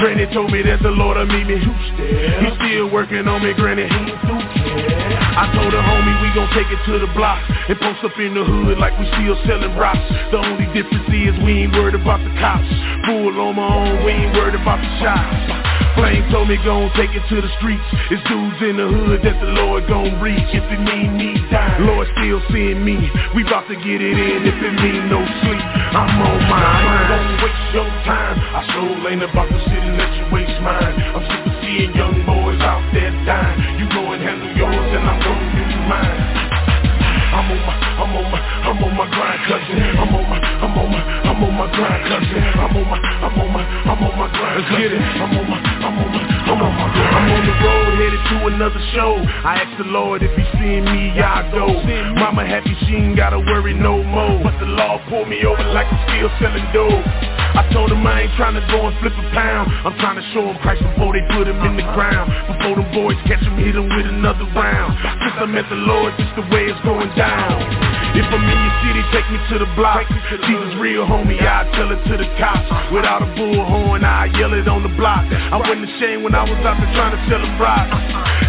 Granny told me that the Lord will meet me He still working on me, Granny ain't through. I told her, homie, we gon' take it to the block And post up in the hood like we still selling rocks. The only difference is we ain't worried about the cops. Fool on my own, we ain't worried about the shots. Flame told me gon' take it to the streets. It's dudes in the hood that the Lord gon' reach If it mean me dying, Lord still seeing me. We bout to get it in if it mean no sleep. I'm on my mind. Gonna waste your time. I sure ain't about to sit and let you waste mine. I'm sick seeing young boys out there dying. You go and handle yours, and I'm gonna do mine. I'm on my, I'm on my, I'm on my grind, cousin. I'm on my, I'm on my, I'm on my grind, cousin. I'm on my, I'm on my, I'm on my grind, cousin. Let's get it. I'm on my, I'm on my, I'm on my grind. I'm on the road headed to another show. I asked the Lord if he seeing me, I go. Mama happy she ain't gotta worry no more. But the law pulled me over like I'm still selling dope. I told him I ain't trying to go and flip a pound. I'm trying to show him Christ before they put him in the ground. Before them boys catch him, hit him with another round. Since I met the Lord, this the way it's going down. If I'm in your city, take me to the block. Jesus real homie, I tell it to the cops. Without a bullhorn, I yell it on the block. I wasn't ashamed when I was out there trying to sell a rock.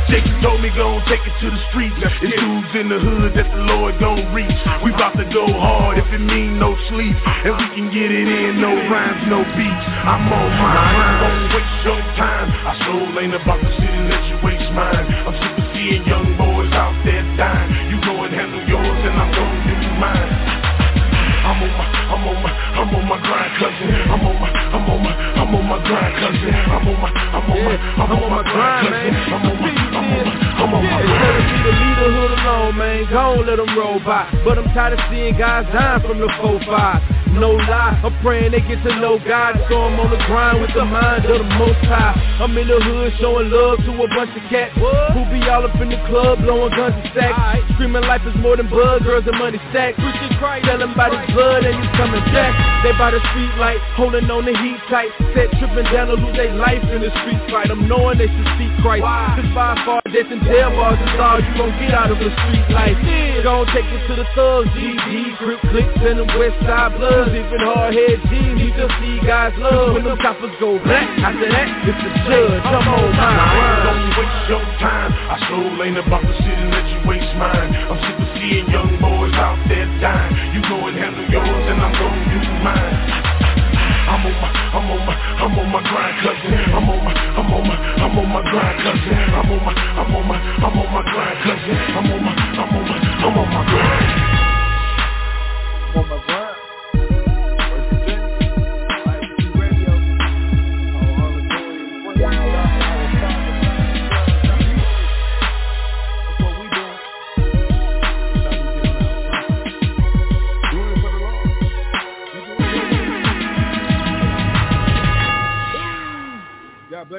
Jason told me gon' take it to the streets. It's dudes in the hood that the Lord gon' reach. We bout to go hard if it mean no sleep. And we can get it in, no rhymes, no beats. I'm on my I gonna waste your time. I sure ain't about sit and let you waste mine. I'm sick of seeing young boys grind, cousin. I'm on my, I'm on my, I'm on my grind, cousin. I'm on my, I'm on my, I'm on my grind. see the leader hood alone, man. Go on, let them roll by. But I'm tired of seeing guys dying from the 4-5. No lie, I'm praying they get to know God So I'm on the grind with the mind of the most high. I'm in the hood showing love to a bunch of cats Who be all up in the club blowing guns and stacks Screaming life is more than blood, girls and money stacks. Christ, telling by the blood and he's coming back. They by the street light, holding on the heat tight. Set tripping down to lose their life in the street fight. I'm knowing they should seek Christ. Cause by far death and jail bars is all you gon' get out of the street life Gon' take it to the thugs, GG, grip clicks and the west side bloods Even hard head G's, you just see guys love When them coppers go black, after that, it's the judge I'm on my grind gonna waste your time. I sure ain't about to sit and let you waste mine. I'm sick of seeing young boys out there dying. You go and handle yours, and I'm gonna do mine. I'm on my, I'm on my, I'm on my grind, cousin. I'm on my, I'm on my, I'm on my grind, cousin. I'm on my, I'm on my, I'm on my grind, cousin. I'm on my, I'm on my, I'm on my grind.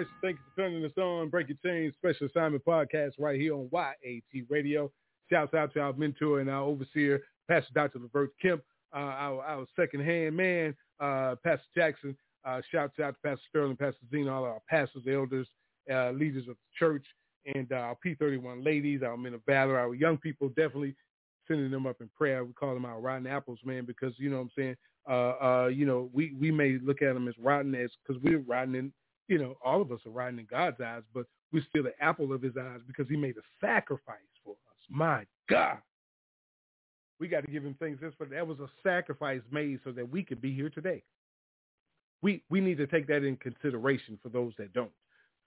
You. Thank you for turning us on. Break Your Chains Special Assignment Podcast right here on YAT Radio. Shouts out to our mentor and our overseer, Pastor Dr. Levert Kemp, uh, our, our second-hand man, uh, Pastor Jackson. Uh, shouts out to Pastor Sterling, Pastor Zena, all our pastors, elders, uh, leaders of the church, and uh, our P31 ladies, our men of valor, our young people, definitely sending them up in prayer. We call them our rotten apples, man, because you know what I'm saying. Uh, uh, you know, we we may look at them as rotten as because we're rotten in, you know, all of us are rotten in God's eyes, but we're still the apple of His eyes because He made a sacrifice for us. My God, we got to give Him thanks. This, but that was a sacrifice made so that we could be here today. We we need to take that in consideration for those that don't.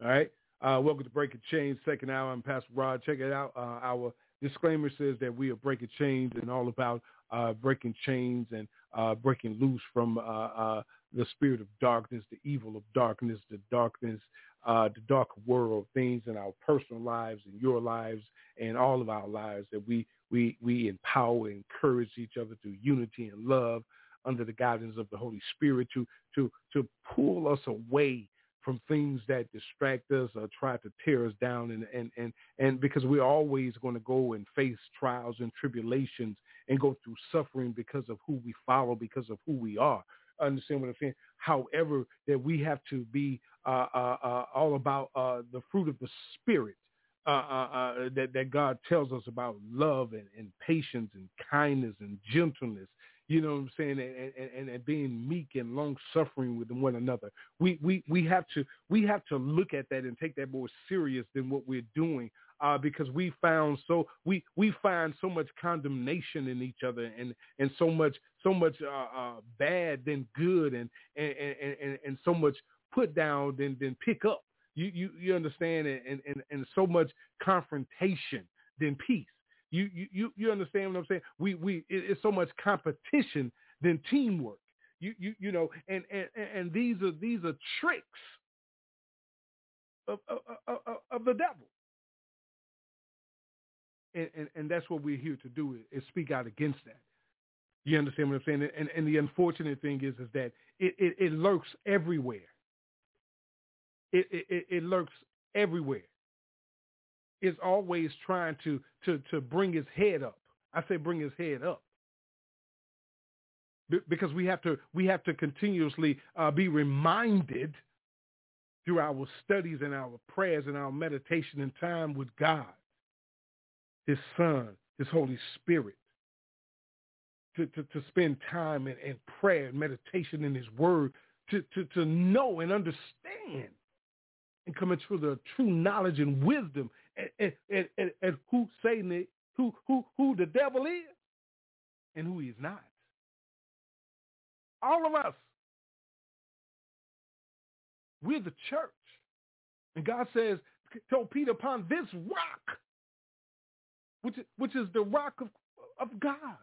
All right. Uh, welcome to Breaking Chains, second hour. I'm Pastor Rod. Check it out. Uh, our disclaimer says that we are breaking chains and all about uh, breaking chains and uh, breaking loose from uh, uh, the spirit of darkness, the evil of darkness, the darkness, uh, the dark world, things in our personal lives and your lives and all of our lives that we we we empower, and encourage each other through unity and love under the guidance of the Holy Spirit to to to pull us away from things that distract us or try to tear us down and and and, and because we're always going to go and face trials and tribulations and go through suffering because of who we follow because of who we are understand what i'm saying however that we have to be uh, uh, uh, all about uh, the fruit of the spirit uh, uh, that, that God tells us about love and, and patience and kindness and gentleness you know what I'm saying, and, and, and being meek and long suffering with one another. We, we we have to we have to look at that and take that more serious than what we're doing, uh, because we found so we we find so much condemnation in each other and and so much so much uh, uh, bad than good and and, and and and so much put down than than pick up. You you you understand and and and so much confrontation than peace. You, you, you understand what I'm saying? We, we, it's so much competition than teamwork. You, you, you know, and, and, and these are, these are tricks of, of, of, of the devil. And, and, and that's what we're here to do is speak out against that. You understand what I'm saying? And, and the unfortunate thing is, is that it, it, it lurks everywhere. It, it, it lurks everywhere It's always trying to to to bring his head up. I say bring his head up because we have to we have to continuously uh, be reminded through our studies and our prayers and our meditation and time with God, His Son, His Holy Spirit, to to, to spend time in, in prayer and meditation in His Word, to to to know and understand and come into the true knowledge and wisdom and, and, and, and who Satan is, who, who, who the devil is and who he is not. All of us. We're the church. And God says, told Peter, upon this rock, which, which is the rock of, of God,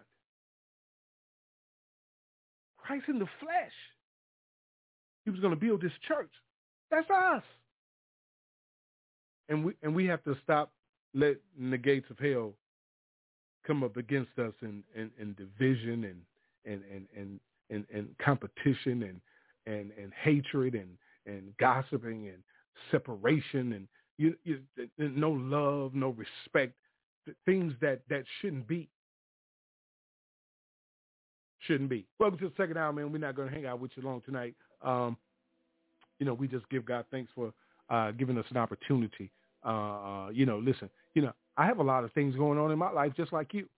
Christ in the flesh, he was going to build this church. That's us. And we and we have to stop letting the gates of hell come up against us in, in, in division and and, and, and, and, and competition and, and, and hatred and, and gossiping and separation and you, you, no love, no respect, things that, that shouldn't be. Shouldn't be. Welcome to the second hour, man. We're not going to hang out with you long tonight. Um, you know, we just give God thanks for uh, giving us an opportunity. Uh, you know, listen, you know, I have a lot of things going on in my life just like you.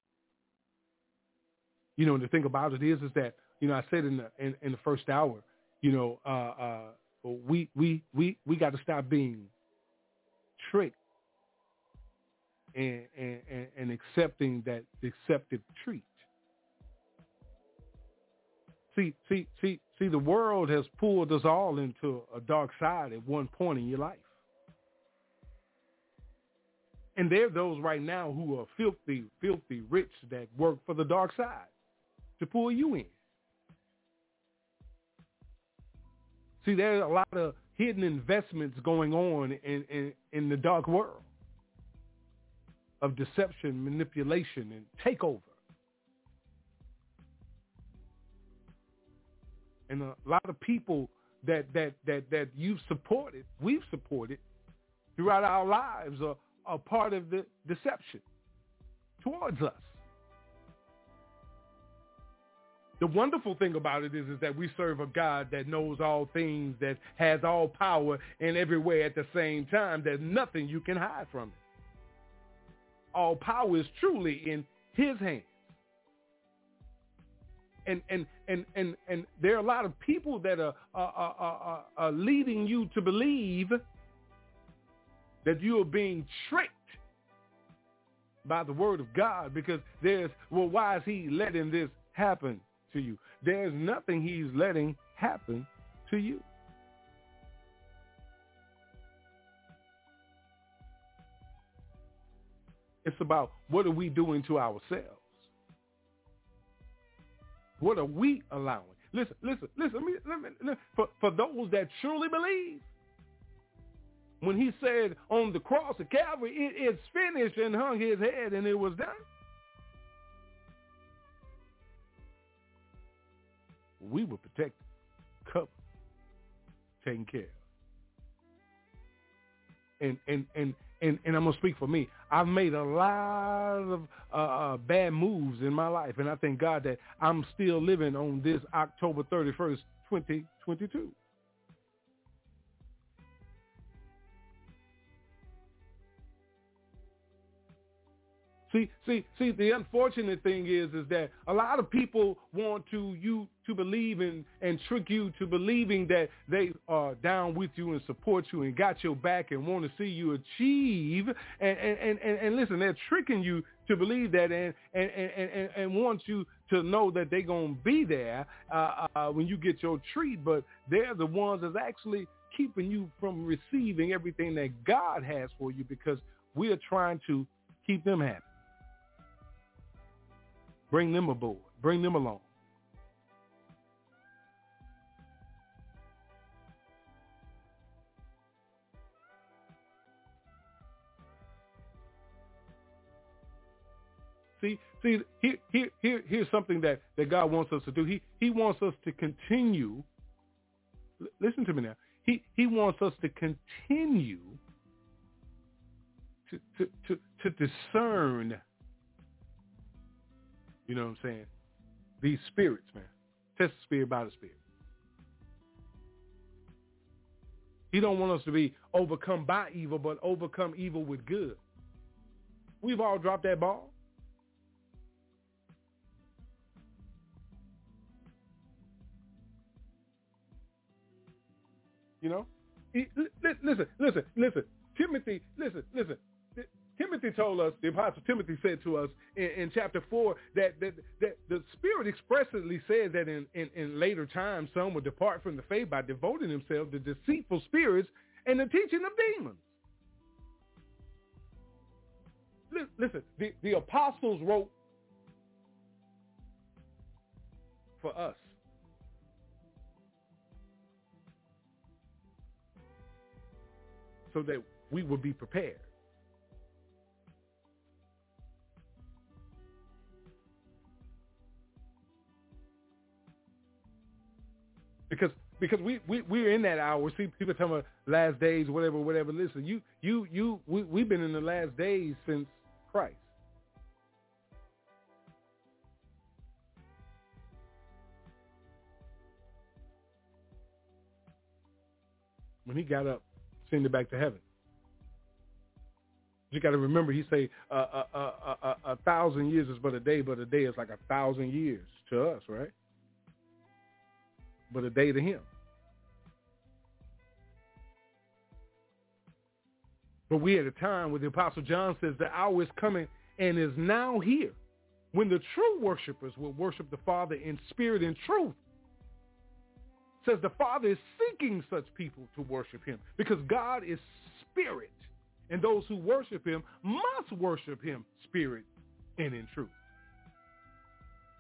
You know, and the thing about it is, is that you know, I said in the in, in the first hour, you know, uh, uh, we we we we got to stop being tricked and, and accepting that deceptive treat. See, see, see, see, the world has pulled us all into a dark side at one point in your life. And there are those right now who are filthy, filthy rich that work for the dark side to pull you in. See, there are a lot of hidden investments going on in, in, in the dark world of deception, manipulation, and takeover. And a lot of people that that that that you've supported, we've supported throughout our lives are are part of the deception towards us. The wonderful thing about it is, is that we serve a God that knows all things, that has all power and everywhere at the same time. There's nothing you can hide from him. All power is truly in his hands. And, and, and, and, and there are a lot of people that are, are, are, are, are leading you to believe that you are being tricked by the word of God because there's, well, why is he letting this happen to you? There's nothing he's letting happen to you. It's about what are we doing to ourselves? What are we allowing? Listen, listen, listen. Let me, let me, let, for, for those that truly believe, when he said on the cross of Calvary, it is finished and hung his head and it was done. We were protected, covered, taken care of. And, and, and, and, and I'm to speak for me. I've made a lot of uh, uh, bad moves in my life, and I thank God that I'm still living on this October 31st, 2022. See, see, see. The unfortunate thing is, is that a lot of people want to you to believe in and trick you to believing that they are down with you and support you and got your back and want to see you achieve. And and and, and listen, they're tricking you to believe that and and and and, and want you to know that they're gonna be there uh, uh, when you get your treat. But they're the ones that's actually keeping you from receiving everything that God has for you because we are trying to keep them happy. Bring them aboard. Bring them along. See, see, here, here, here, here's something that, that God wants us to do. He, he wants us to continue. L- listen to me now. He, he wants us to continue to, to, to, to discern you know what I'm saying? These spirits, man. Test the spirit by the spirit. He don't want us to be overcome by evil, but overcome evil with good. We've all dropped that ball. You know? Listen, listen, listen. Timothy, listen, listen. Timothy told us, the apostle Timothy said to us in, in chapter 4 that, that, that the Spirit expressly says that in, in, in later times some will depart from the faith by devoting themselves to deceitful spirits and the teaching of demons. Listen, the, the apostles wrote for us. So that we would be prepared. Because because we, we we're in that hour. See people talking about last days, whatever, whatever. Listen, you you you we we've been in the last days since Christ. When he got up, ascended back to heaven. You got to remember, he say uh, uh, uh, uh, a thousand years is but a day, but a day is like a thousand years to us, right? But a day to him. But we at a time where the Apostle John says the hour is coming and is now here when the true worshipers will worship the Father in spirit and truth. Says the Father is seeking such people to worship him because God is spirit and those who worship him must worship him spirit and in truth.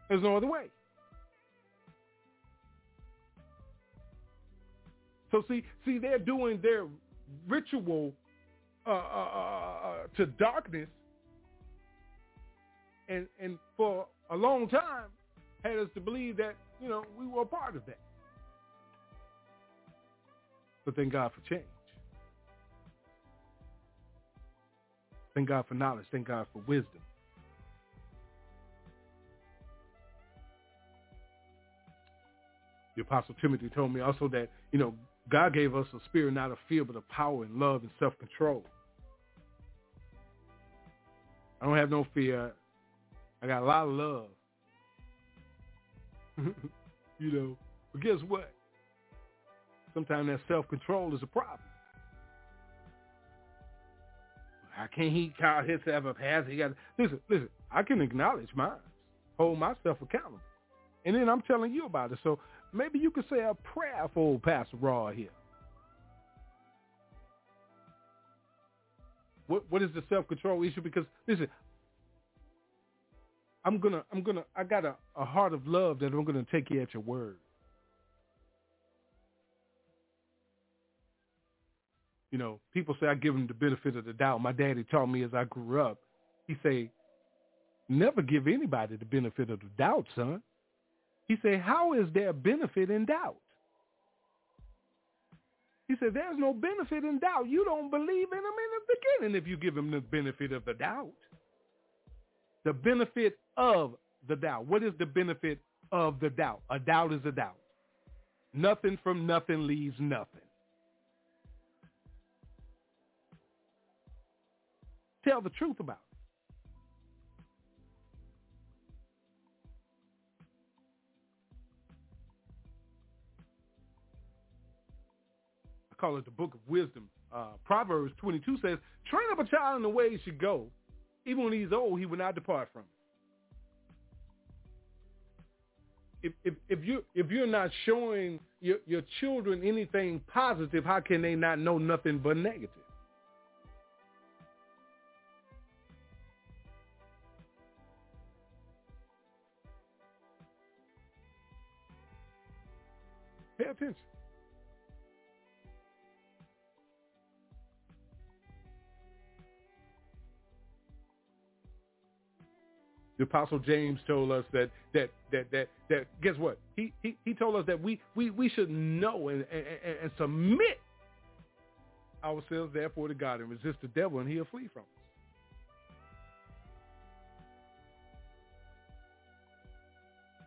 There's no other way. So see, see, they're doing their ritual uh, uh, uh, to darkness, and and for a long time had us to believe that you know we were a part of that. But thank God for change. Thank God for knowledge. Thank God for wisdom. The Apostle Timothy told me also that, you know, God gave us a spirit not of fear, but of power and love and self-control. I don't have no fear. I got a lot of love. you know, but guess what? Sometimes that self-control is a problem. How can he call himself a pastor? He got listen, listen. I can acknowledge mine, hold myself accountable, and then I'm telling you about it. So maybe you could say a prayer for old Pastor Rod here. What what is the self control issue? Because listen, I'm gonna I'm gonna I got a, a heart of love that I'm gonna take you at your word. You know, people say I give them the benefit of the doubt. My daddy taught me as I grew up. He say, never give anybody the benefit of the doubt, son. He said, how is there benefit in doubt? He said, there's no benefit in doubt. You don't believe in him in the beginning if you give him the benefit of the doubt. The benefit of the doubt. What is the benefit of the doubt? A doubt is a doubt. Nothing from nothing leaves nothing. Tell the truth about it. Call it the book of wisdom. Uh, Proverbs 22 says, train up a child in the way he should go. Even when he's old, he will not depart from it. If, if, if, you, if you're not showing your, your children anything positive, how can they not know nothing but negative? Pay attention. The Apostle James told us that that that that that guess what? He he, he told us that we we, we should know and, and, and submit ourselves therefore to God and resist the devil and he'll flee from us.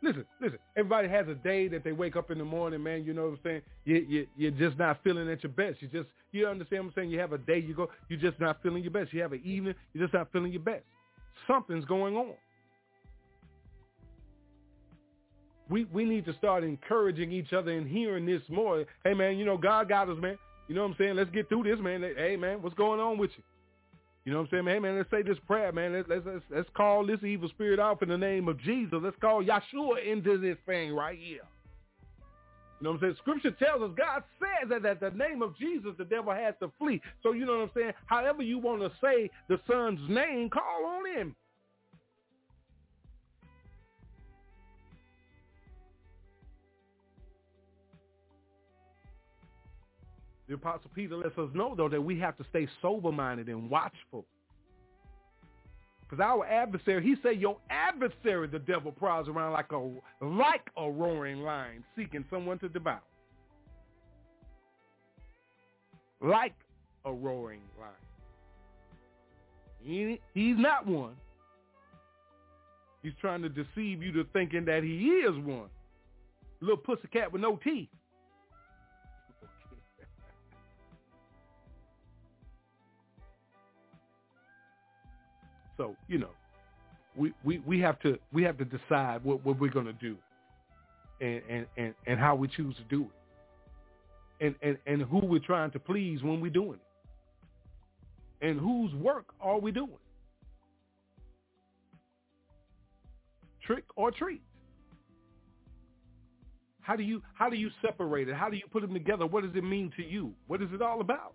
Listen, listen. Everybody has a day that they wake up in the morning, man. You know what I'm saying? You, you, you're just not feeling at your best. You just, you understand what I'm saying? You have a day, you go, you're just not feeling your best. You have an evening, you're just not feeling your best. Something's going on. We we need to start encouraging each other and hearing this more. Hey man, you know God got us, man. You know what I'm saying? Let's get through this, man. Hey man, what's going on with you? You know what I'm saying. Hey, man, let's say this prayer, man. Let's, let's let's let's call this evil spirit off in the name of Jesus. Let's call Yeshua into this thing right here. You know what I'm saying? Scripture tells us, God says that at the name of Jesus, the devil has to flee. So you know what I'm saying? However you want to say the son's name, call on him. The Apostle Peter lets us know, though, that we have to stay sober-minded and watchful. Because our adversary, he said, your adversary, the devil, prowls around like a like a roaring lion, seeking someone to devour. Like a roaring lion. He, he's not one. He's trying to deceive you to thinking that he is one. Little pussycat with no teeth. So, you know, we, we, we have to we have to decide what, what we're gonna do and, and, and, and how we choose to do it. And, and, and who we're trying to please when we're doing it. And whose work are we doing? Trick or treat? How do you how do you separate it? How do you put them together? What does it mean to you? What is it all about?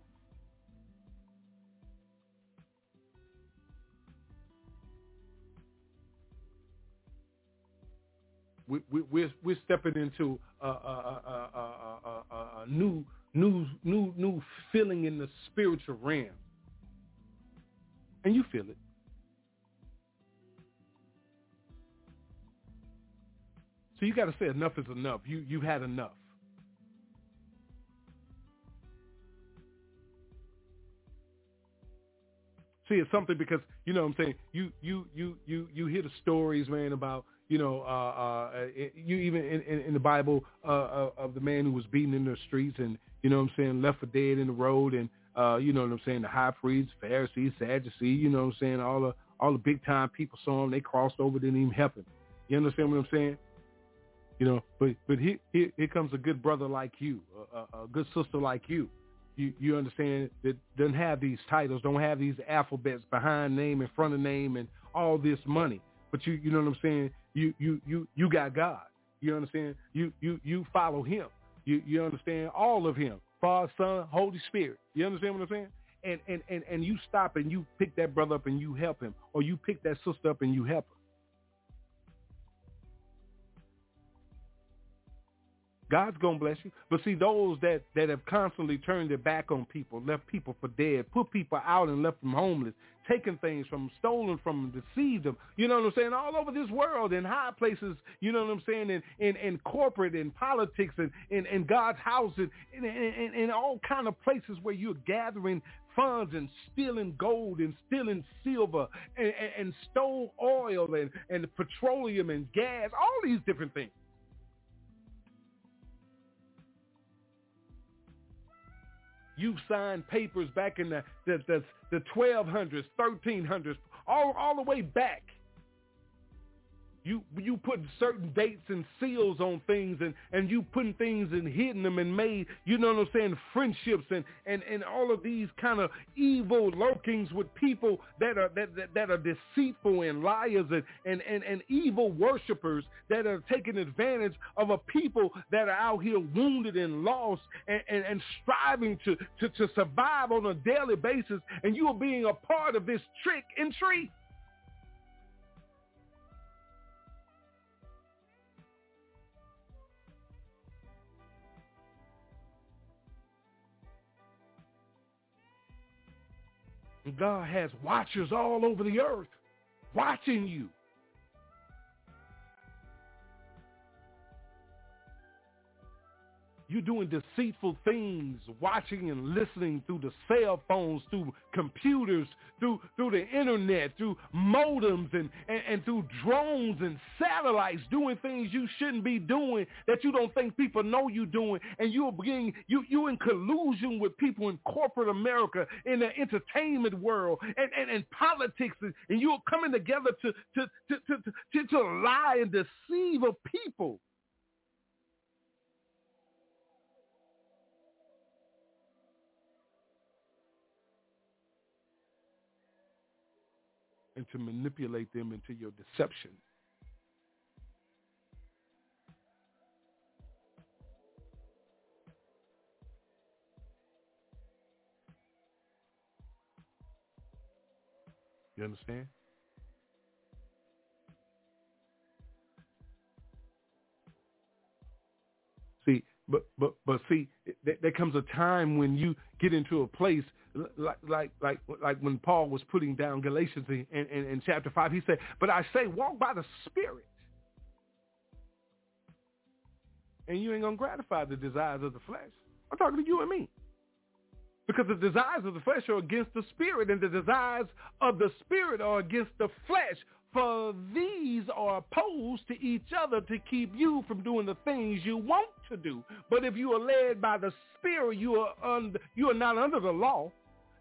We, we, we're we're stepping into a, a, a, a, new new new new feeling in the spiritual realm, and you feel it. So you got to say enough is enough. You you've had enough. See, it's something because you know what I'm saying. You you you you you hear the stories, man, about you know, uh, uh, it, you even in, in, in the Bible uh, uh, of the man who was beaten in the streets and you know what I'm saying, left for dead in the road, and uh, you know what I'm saying, the high priests, Pharisees, Sadducees, you know what I'm saying, all the all the big time people saw him, they crossed over, didn't even help him. You understand what I'm saying? You know, but but here here, here comes a good brother like you, a, a good sister like you. You you understand that doesn't have these titles, don't have these alphabets behind name in front of name and all this money. But you you know what I'm saying? You you you you got God. You understand? You you you follow Him. You you understand all of Him, Father, Son, Holy Spirit. You understand what I'm saying? And and and and you stop and you pick that brother up and you help him, or you pick that sister up and you help her. God's gonna bless you. But see, those that that have constantly turned their back on people, left people for dead, put people out and left them homeless, taken things from them, stolen from them, deceived them. You know what I'm saying? All over this world, in high places. You know what I'm saying? In in, in corporate, in politics, and in, in God's house, and in, in, in all kind of places where you're gathering funds and stealing gold and stealing silver and, and, and stole oil and, and petroleum and gas, all these different things. You signed papers back in the the the, the 1200s, 1300s, all all the way back. You you put certain dates and seals on things and, and you putting things and hidden them and made, you know what I'm saying, friendships and, and, and all of these kind of evil lurkings with people that are that, that, that are deceitful and liars and, and, and, and evil worshipers that are taking advantage of a people that are out here wounded and lost and, and, and striving to, to, to survive on a daily basis and you are being a part of this trick and treat. God has watchers all over the earth watching you. You're doing deceitful things, watching and listening through the cell phones, through computers, through through the internet, through modems and, and, and through drones and satellites, doing things you shouldn't be doing that you don't think people know you're doing, and you're being you you in collusion with people in corporate America, in the entertainment world, and, and, and politics, and, and you're coming together to to, to, to, to, to lie and deceive a people. And to manipulate them into your deception. You understand? But but but see, there, there comes a time when you get into a place like like like like when Paul was putting down Galatians in, in, in chapter five. He said, "But I say, walk by the Spirit, and you ain't gonna gratify the desires of the flesh." I'm talking to you and me. Because the desires of the flesh are against the spirit, and the desires of the spirit are against the flesh. For these are opposed to each other to keep you from doing the things you want to do. But if you are led by the Spirit, you are under, you are not under the law.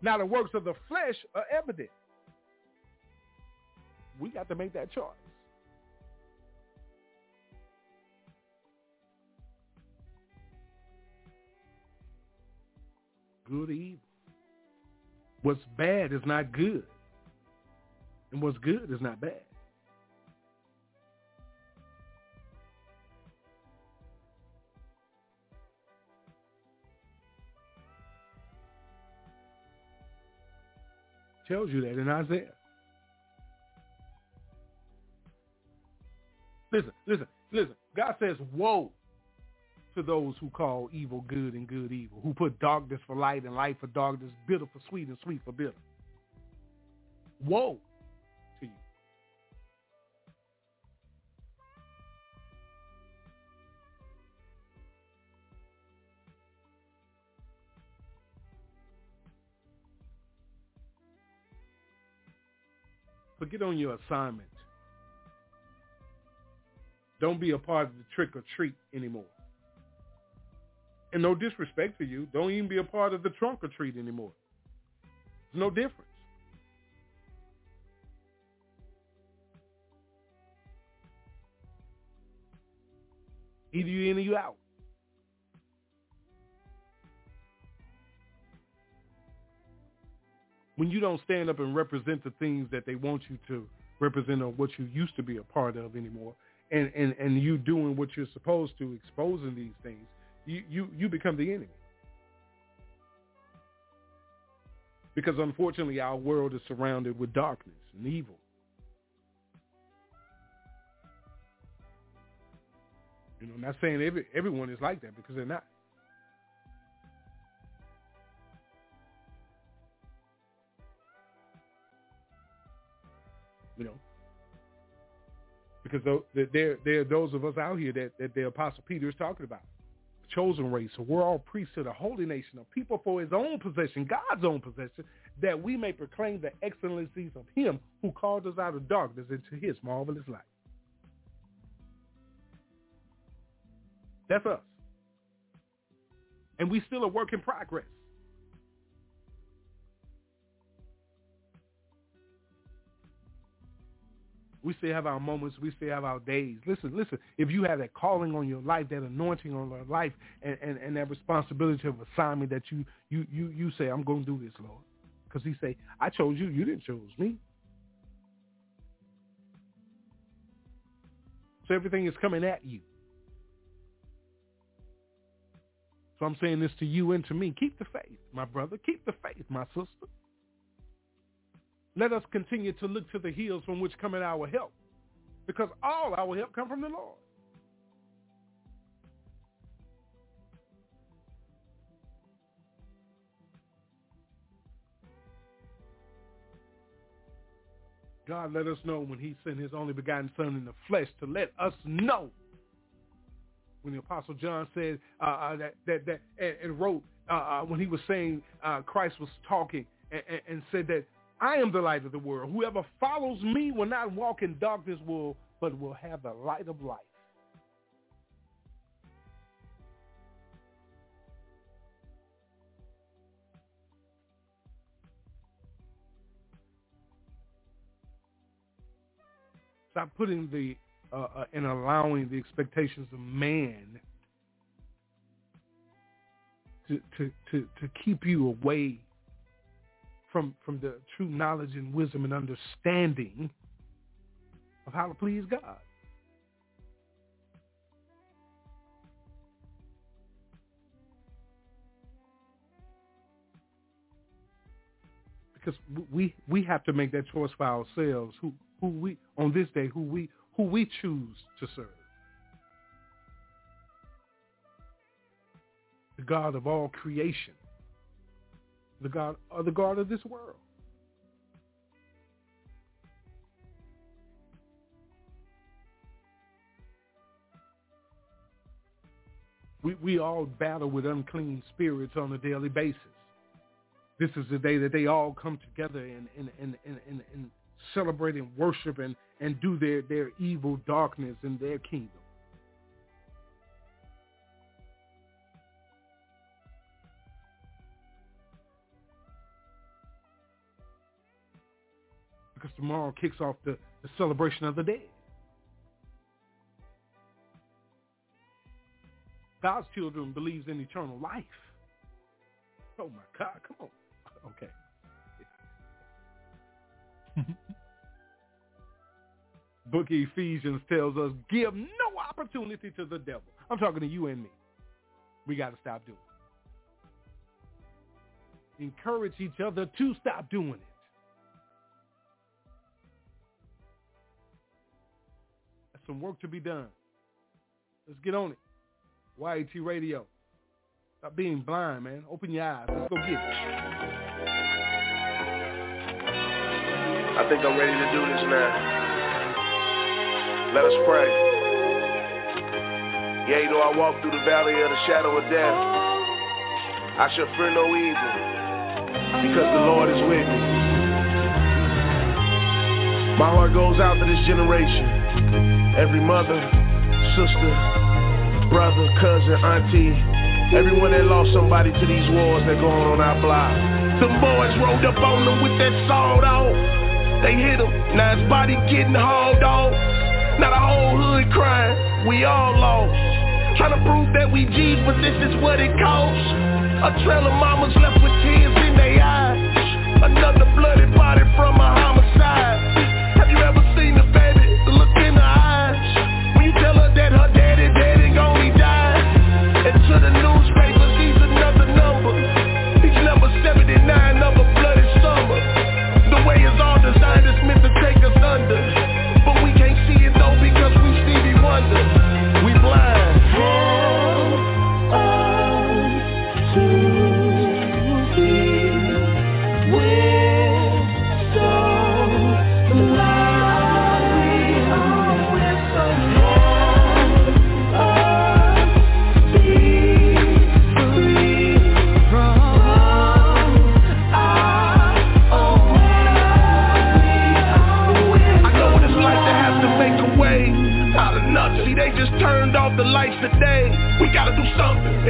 Now the works of the flesh are evident. We got to make that choice. Good, evil. What's bad is not good. And what's good is not bad. Tells you that in Isaiah. Listen, listen, listen. God says, woe to those who call evil good and good evil, who put darkness for light and light for darkness, bitter for sweet and sweet for bitter. Woe But get on your assignment. Don't be a part of the trick or treat anymore. And no disrespect to you, don't even be a part of the trunk or treat anymore. There's no difference. Either you in or you out. When you don't stand up and represent the things that they want you to represent or what you used to be a part of anymore, and, and, and you doing what you're supposed to, exposing these things, you, you, you become the enemy. Because unfortunately our world is surrounded with darkness and evil. You know, I'm not saying every everyone is like that because they're not. You know, because there there are those of us out here that, that the Apostle Peter is talking about, chosen race, so we're all priests priesthood, the holy nation, a people for His own possession, God's own possession, that we may proclaim the excellencies of Him who called us out of darkness into His marvelous light. That's us. And we still a work in progress. We still have our moments. We still have our days. Listen, listen. If you have that calling on your life, that anointing on your life, and, and, and that responsibility of assignment that you you you you say, I'm going to do this, Lord, because He say, I chose you. You didn't choose me. So everything is coming at you. So I'm saying this to you and to me. Keep the faith, my brother. Keep the faith, my sister. Let us continue to look to the hills from which cometh our help. Because all our help come from the Lord. God let us know when he sent his only begotten son in the flesh to let us know when the Apostle John said uh, uh, that, that, that and, and wrote uh, uh when he was saying uh, Christ was talking and, and, and, said that I am the light of the world. Whoever follows me will not walk in darkness, will but will have the light of life. Stop putting the uh, uh, and allowing the expectations of man to, to, to, to keep you away from, from the true knowledge and wisdom and understanding of how to please God. Because we we have to make that choice for ourselves. Who who we on this day who we who we choose to serve. The God of all creation. The God or the God of this world. We, we all battle with unclean spirits on a daily basis. This is the day that they all come together and, and, and, and, and, and celebrate and worship and, and do their, their evil darkness in their kingdom. Because tomorrow kicks off the, the celebration of the dead. God's children believes in eternal life. Oh my God, come on. Okay. Book of Ephesians tells us, give no opportunity to the devil. I'm talking to you and me. We got to stop doing it. Encourage each other to stop doing it. Some work to be done. Let's get on it. YAT Radio. Stop being blind, man. Open your eyes. Let's go get it. I think I'm ready to do this now. Let us pray. Yea, though I walk through the valley of the shadow of death, I shall fear no evil, because the Lord is with me. My heart goes out to this generation, every mother, sister, brother, cousin, auntie, everyone that lost somebody to these wars that go on our block. Them boys rolled up on them with that sawed off. They hit him, now his body getting hauled off. Now the whole hood crying, we all lost. Trying to prove that we G's, but this is what it costs. A trail of mamas left with tears in their eyes. Another bloody body from a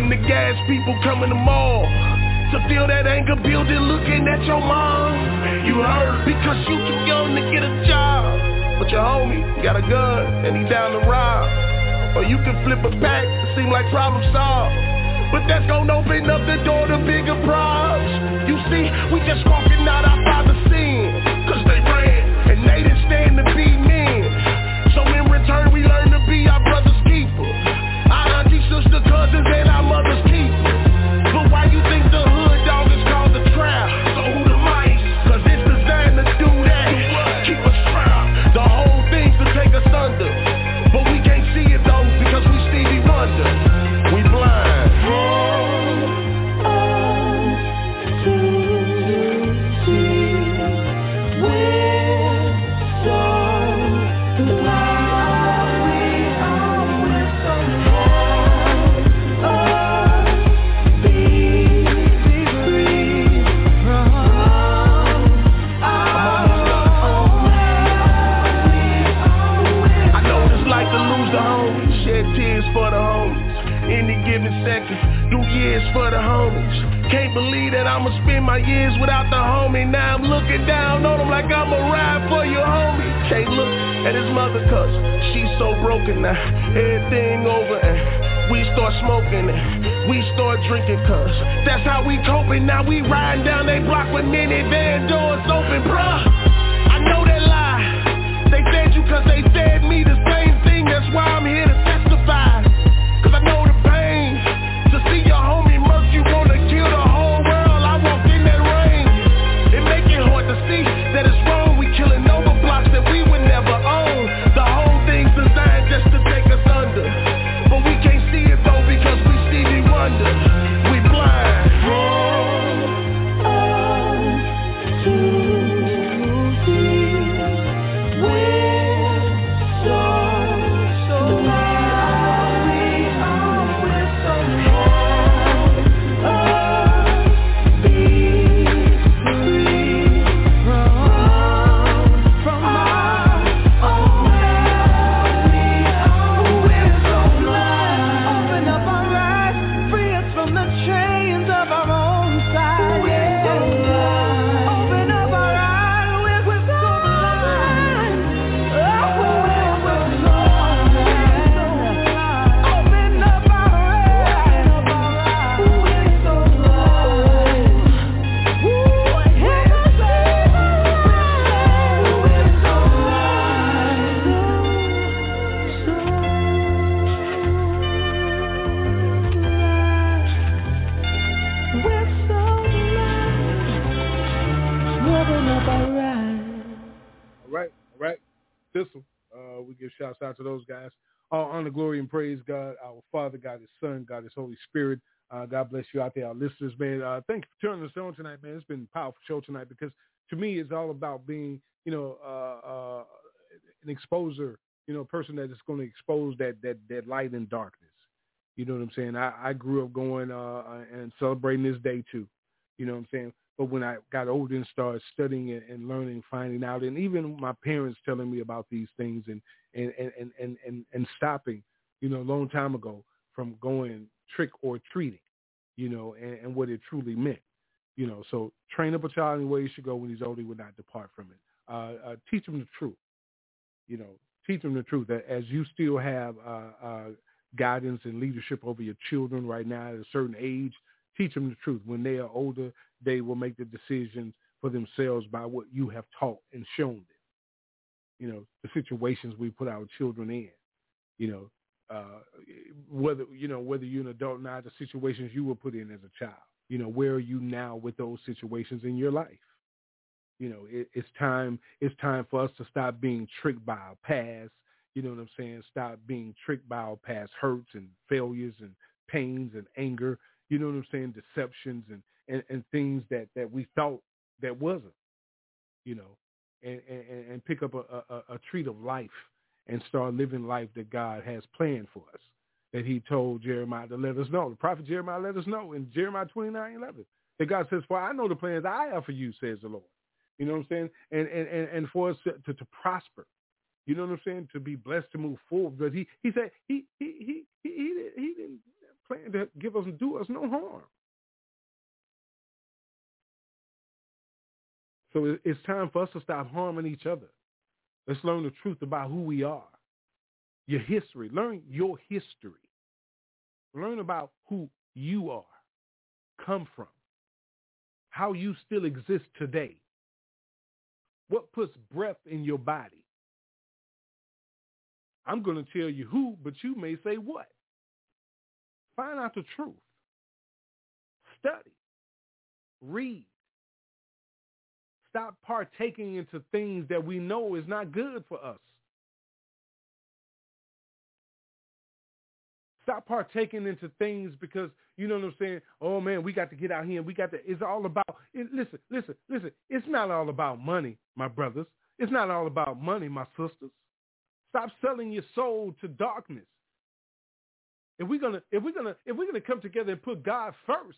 And the gas people coming to mall to feel that anger building looking at your mom. You heard because you too young to get a job. But your homie got a gun and he down to rob. Or you can flip a pack, seem like problem solved. But that's gonna open up the door to bigger problems. You see, we just walking out our like I'm a ride for your homie. Can't look at his mother cause she's so broken now. Everything over and we start smoking and we start drinking cause that's how we coping. Now we riding down they block with minivan doors open, bruh. I know that lie. They said you cause they said me the Holy Spirit. Uh, God bless you out there, our listeners, man. Uh, thank you for turning us on tonight, man. It's been a powerful show tonight because to me, it's all about being, you know, uh, uh, an exposer, you know, a person that is going to expose that that that light and darkness. You know what I'm saying? I, I grew up going uh, and celebrating this day too. You know what I'm saying? But when I got older and started studying and, and learning, finding out, and even my parents telling me about these things and and and and and, and stopping you know, a long time ago from going trick or treating, you know, and, and what it truly meant. You know, so train up a child in the way he should go when he's old, he will not depart from it. Uh, uh, teach him the truth. You know, teach them the truth that as you still have uh, uh, guidance and leadership over your children right now at a certain age, teach them the truth. When they are older, they will make the decisions for themselves by what you have taught and shown them. You know, the situations we put our children in. You know, uh, whether you know whether you're an adult not, the situations you were put in as a child. You know, where are you now with those situations in your life? You know, it, it's time. It's time for us to stop being tricked by our past. You know what I'm saying? Stop being tricked by our past hurts and failures and pains and anger. You know what I'm saying? Deceptions and and, and things that that we thought that wasn't. You know, and and, and pick up a, a, a treat of life and start living life that God has planned for us. That He told Jeremiah to let us know. The prophet Jeremiah let us know in Jeremiah 29, 11. That God says, "For I know the plans I have for you," says the Lord. You know what I'm saying? And and and, and for us to, to, to prosper. You know what I'm saying? To be blessed to move forward. Because he he said he he he he, he, didn't, plan to give us and do us no harm. So it's time for us to stop harming each other. Let's learn the truth about who we are. Your history. Learn your history. Learn about who you are, come from, how you still exist today. What puts breath in your body? I'm going to tell you who, but you may say what. Find out the truth. Study. Read. Stop partaking into things that we know is not good for us. Stop partaking into things because you know what I'm saying. Oh man, we got to get out here and we got to. It's all about. It, listen, listen, listen. It's not all about money, my brothers. It's not all about money, my sisters. Stop selling your soul to darkness. If we're gonna, if we're gonna, if we're gonna come together and put God first,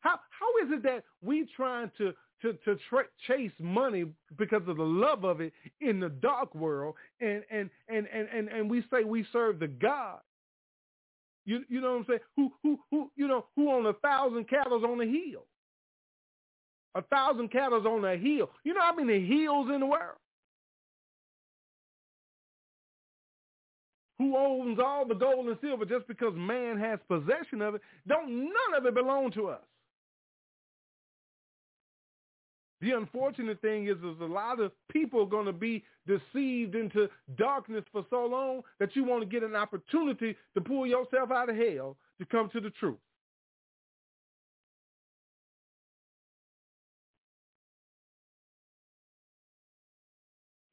how how is it that we trying to to to tra- chase money because of the love of it in the dark world, and and and and and, and we say we serve the God you you know what I'm saying? Who who who you know who on a thousand cattle on the hill? A thousand cattle on a hill. You know how many hills in the world? Who owns all the gold and silver just because man has possession of it? Don't none of it belong to us. The unfortunate thing is, is a lot of people going to be deceived into darkness for so long that you want to get an opportunity to pull yourself out of hell to come to the truth.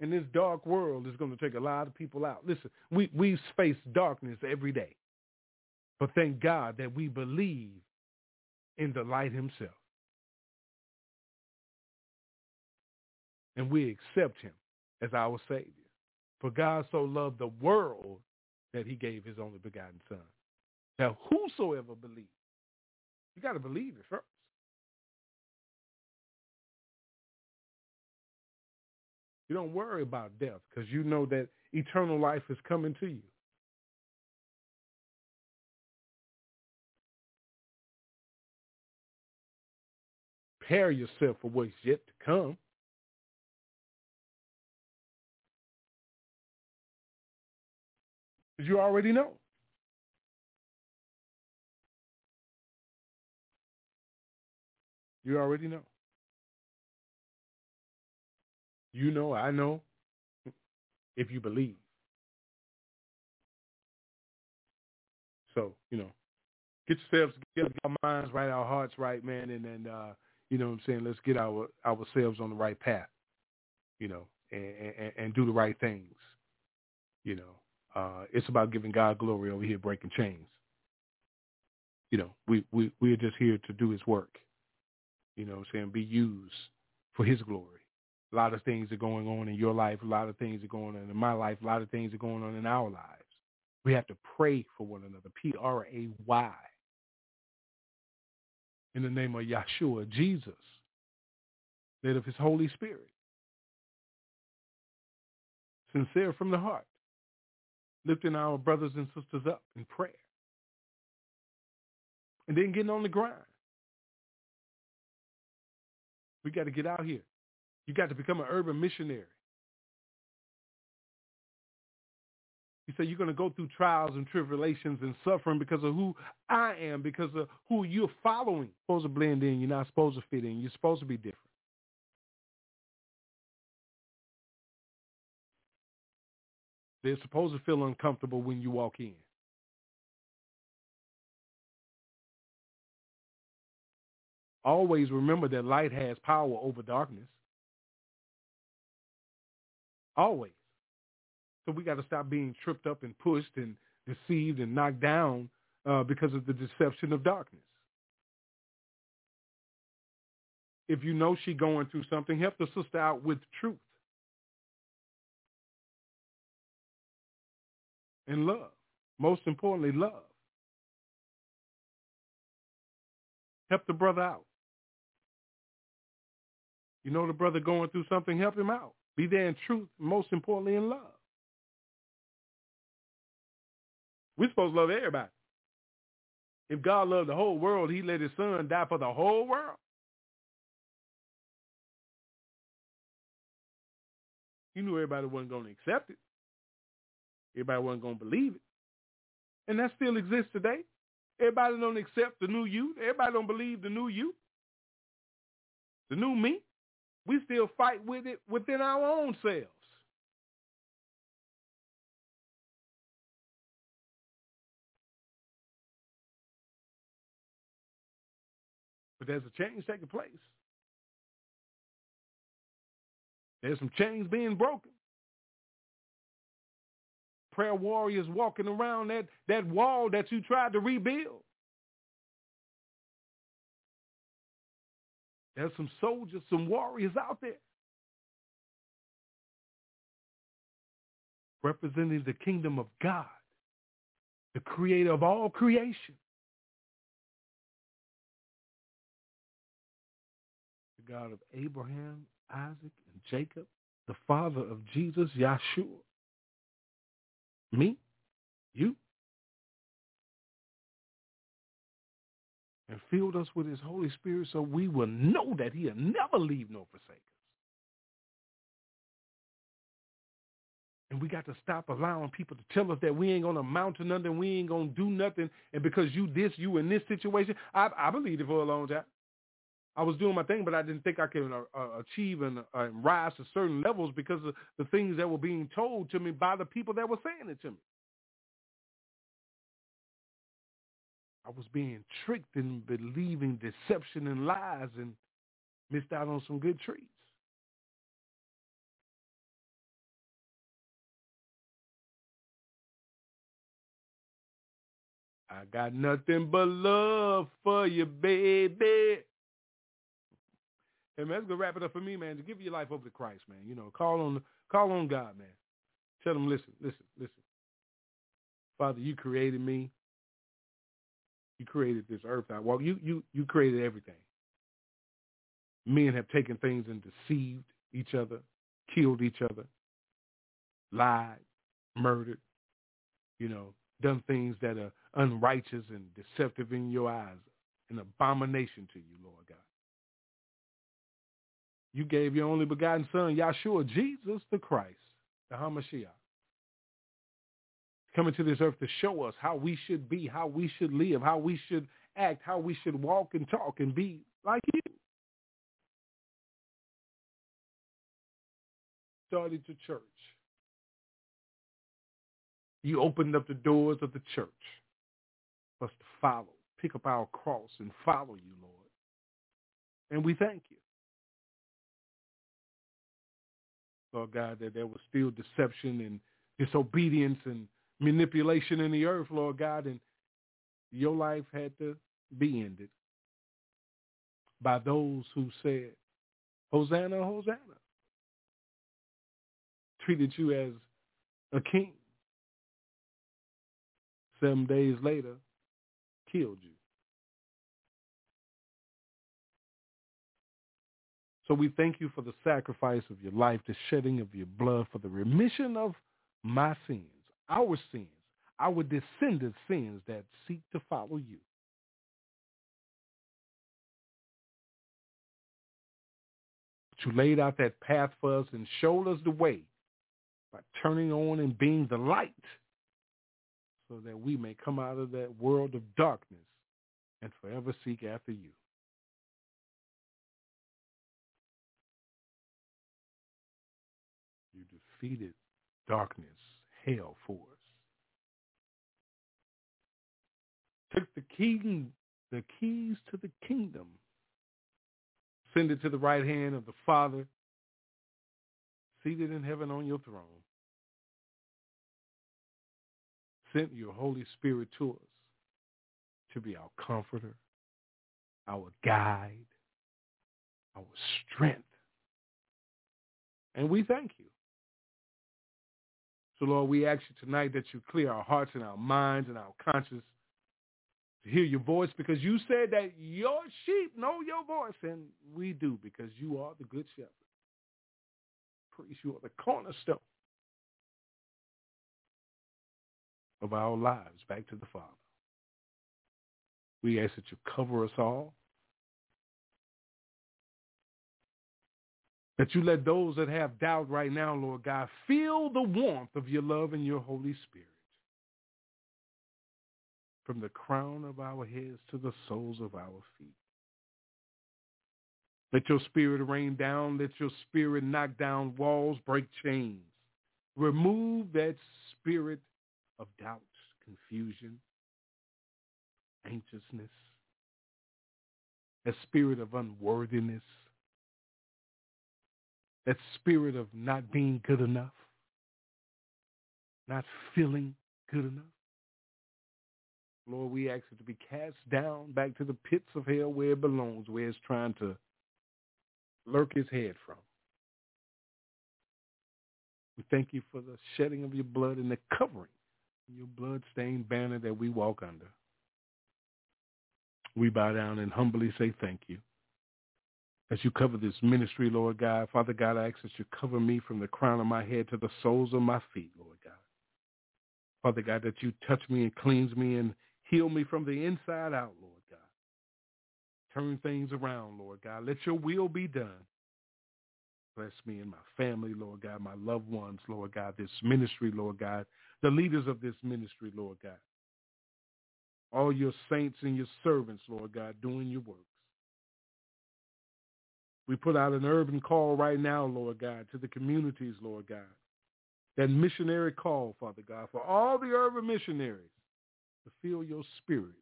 And this dark world is going to take a lot of people out. Listen, we, we face darkness every day. But thank God that we believe in the light himself. And we accept him as our Savior. For God so loved the world that he gave his only begotten son. Now, whosoever believes, you got to believe it first. You don't worry about death because you know that eternal life is coming to you. Prepare yourself for what's yet to come. Because you already know. You already know. You know, I know, if you believe. So, you know, get yourselves together, get our minds right, our hearts right, man, and then, uh, you know what I'm saying, let's get our ourselves on the right path, you know, and, and, and do the right things, you know. Uh, it's about giving God glory over here, breaking chains. You know, we, we, we are just here to do his work. You know I'm saying? Be used for his glory. A lot of things are going on in your life. A lot of things are going on in my life. A lot of things are going on in our lives. We have to pray for one another. P-R-A-Y. In the name of Yeshua, Jesus, led of his Holy Spirit. Sincere from the heart. Lifting our brothers and sisters up in prayer, and then getting on the grind. We got to get out here. You got to become an urban missionary. He said you're going to go through trials and tribulations and suffering because of who I am, because of who you're following. You're supposed to blend in. You're not supposed to fit in. You're supposed to be different. They're supposed to feel uncomfortable when you walk in. Always remember that light has power over darkness. Always. So we got to stop being tripped up and pushed and deceived and knocked down uh, because of the deception of darkness. If you know she going through something, help the sister out with truth and love. Most importantly, love. Help the brother out. You know the brother going through something, help him out. Be there in truth, most importantly in love. We're supposed to love everybody. If God loved the whole world, he let his son die for the whole world. He knew everybody wasn't going to accept it. Everybody wasn't going to believe it. And that still exists today. Everybody don't accept the new you. Everybody don't believe the new you. The new me. We still fight with it within our own selves. But there's a change taking place. There's some chains being broken. Prayer warriors walking around that, that wall that you tried to rebuild. There's some soldiers, some warriors out there representing the kingdom of God, the creator of all creation. The God of Abraham, Isaac, and Jacob, the father of Jesus, Yahshua. Me, you, and filled us with his Holy Spirit so we will know that he'll never leave nor forsake us. And we got to stop allowing people to tell us that we ain't going to amount to nothing, we ain't going to do nothing, and because you this, you in this situation. I, I believed it for a long time. I was doing my thing, but I didn't think I could uh, uh, achieve and uh, rise to certain levels because of the things that were being told to me by the people that were saying it to me. I was being tricked and believing deception and lies and missed out on some good treats. I got nothing but love for you, baby. Hey man, that's gonna wrap it up for me, man. To give your life over to Christ, man. You know, call on call on God, man. Tell him, listen, listen, listen. Father, you created me. You created this earth I walk. You you you created everything. Men have taken things and deceived each other, killed each other, lied, murdered, you know, done things that are unrighteous and deceptive in your eyes, an abomination to you, Lord God. You gave your only begotten son, Yahshua, Jesus the Christ, the Hamashiach, coming to this earth to show us how we should be, how we should live, how we should act, how we should walk and talk and be like you. Started the church. You opened up the doors of the church for us to follow, pick up our cross and follow you, Lord. And we thank you. Lord God, that there was still deception and disobedience and manipulation in the earth, Lord God, and your life had to be ended by those who said, Hosanna, Hosanna. Treated you as a king. Seven days later, killed you. So we thank you for the sacrifice of your life, the shedding of your blood, for the remission of my sins, our sins, our descendants' sins that seek to follow you. But you laid out that path for us and showed us the way by turning on and being the light so that we may come out of that world of darkness and forever seek after you. Defeated darkness, hell for us. Took the king, the keys to the kingdom, send it to the right hand of the Father, seated in heaven on your throne. Sent your Holy Spirit to us to be our comforter, our guide, our strength. And we thank you. So, Lord, we ask you tonight that you clear our hearts and our minds and our conscience to hear your voice because you said that your sheep know your voice, and we do because you are the good shepherd. Praise you are the cornerstone of our lives back to the Father. We ask that you cover us all. That you let those that have doubt right now, Lord God, feel the warmth of your love and your Holy Spirit. From the crown of our heads to the soles of our feet. Let your spirit rain down. Let your spirit knock down walls, break chains. Remove that spirit of doubt, confusion, anxiousness, a spirit of unworthiness, that spirit of not being good enough, not feeling good enough. Lord, we ask it to be cast down back to the pits of hell where it belongs, where it's trying to lurk his head from. We thank you for the shedding of your blood and the covering, your blood-stained banner that we walk under. We bow down and humbly say thank you. As you cover this ministry, Lord God, Father God, I ask that you cover me from the crown of my head to the soles of my feet, Lord God. Father God, that you touch me and cleanse me and heal me from the inside out, Lord God. Turn things around, Lord God. Let your will be done. Bless me and my family, Lord God, my loved ones, Lord God, this ministry, Lord God, the leaders of this ministry, Lord God. All your saints and your servants, Lord God, doing your works. We put out an urban call right now, Lord God, to the communities, Lord God. That missionary call, Father God, for all the urban missionaries to feel your spirit.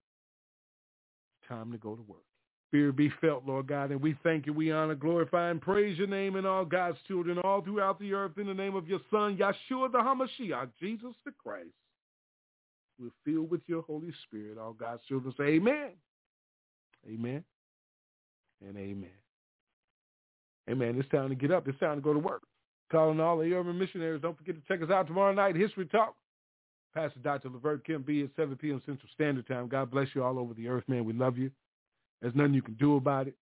It's time to go to work. Spirit be felt, Lord God, and we thank you, we honor, glorify, and praise your name and all God's children all throughout the earth in the name of your Son, Yeshua the HaMashiach, Jesus the Christ. We're filled with your Holy Spirit. All God's children say amen. Amen. And amen. Amen. It's time to get up. It's time to go to work. Calling all the urban missionaries. Don't forget to check us out tomorrow night. History Talk. Pastor Dr. Levert Kim B at 7 p.m. Central Standard Time. God bless you all over the earth, man. We love you. There's nothing you can do about it.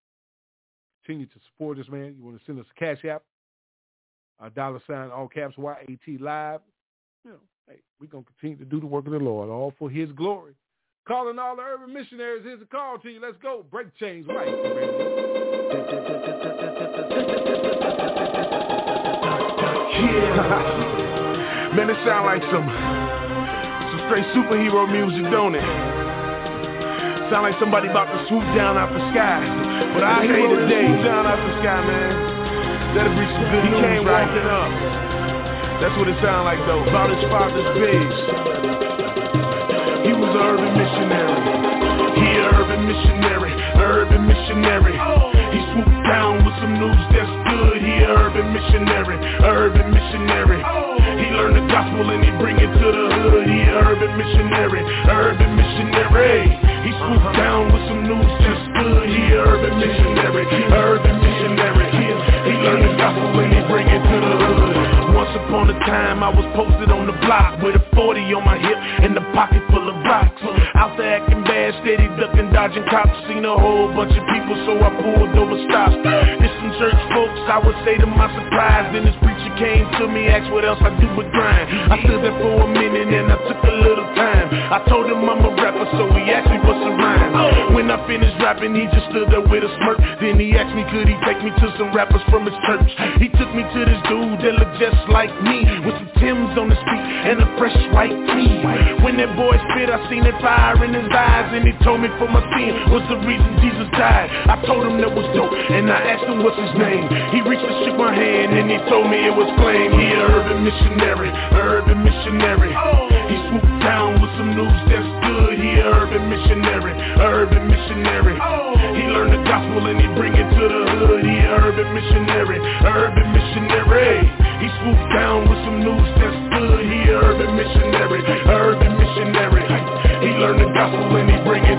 Continue to support us, man. You want to send us a cash app, a dollar sign, all caps, Y-A-T, live. You know, hey, we're going to continue to do the work of the Lord, all for his glory. Calling all the urban missionaries, here's a call to you. Let's go. Break chains right. Yeah. Man, it sound like some some straight superhero music, don't it? Sound like somebody about to swoop down out the sky. But I say today, down out the sky, man. That'll be some good he news, came right? walking up. That's what it sound like though. About his father's pigs. Urban missionary. He an urban missionary, urban missionary. He swooped down with some news that's good. He an urban missionary, urban missionary. He learned the gospel and he bring it to the hood. He an urban missionary, urban missionary. He swooped down with some news just good. He an urban missionary, urban missionary. He, he learned the gospel and he bring it to the hood. Once upon a time I was posted on the block with a 40 on my hip and a pocket full of rocks. Out there acting bad, steady ducking, dodging cops. Seen a whole bunch of people, so I pulled over stops. It's some church folks, I would say to my surprise. Then this preacher came to me, asked what else I do but grind. I stood there for a minute and I took a little time. I told him I'm a rapper, so he asked me. When I finished rapping, he just stood there with a smirk. Then he asked me, could he take me to some rappers from his church? He took me to this dude that looked just like me, with some Timbs on his feet and a fresh white tee. When that boy spit, I seen that fire in his eyes, and he told me for my sin was the reason Jesus died. I told him that was dope, and I asked him what's his name. He reached and shook my hand, and he told me it was Flame. He a urban missionary, a urban missionary. He swooped down with some news that's a urban missionary, urban missionary. He learned the gospel and he bring it to the hood. He a urban missionary, urban missionary. He swooped down with some news that's good. He a urban missionary, urban missionary. He learned the gospel and he bring it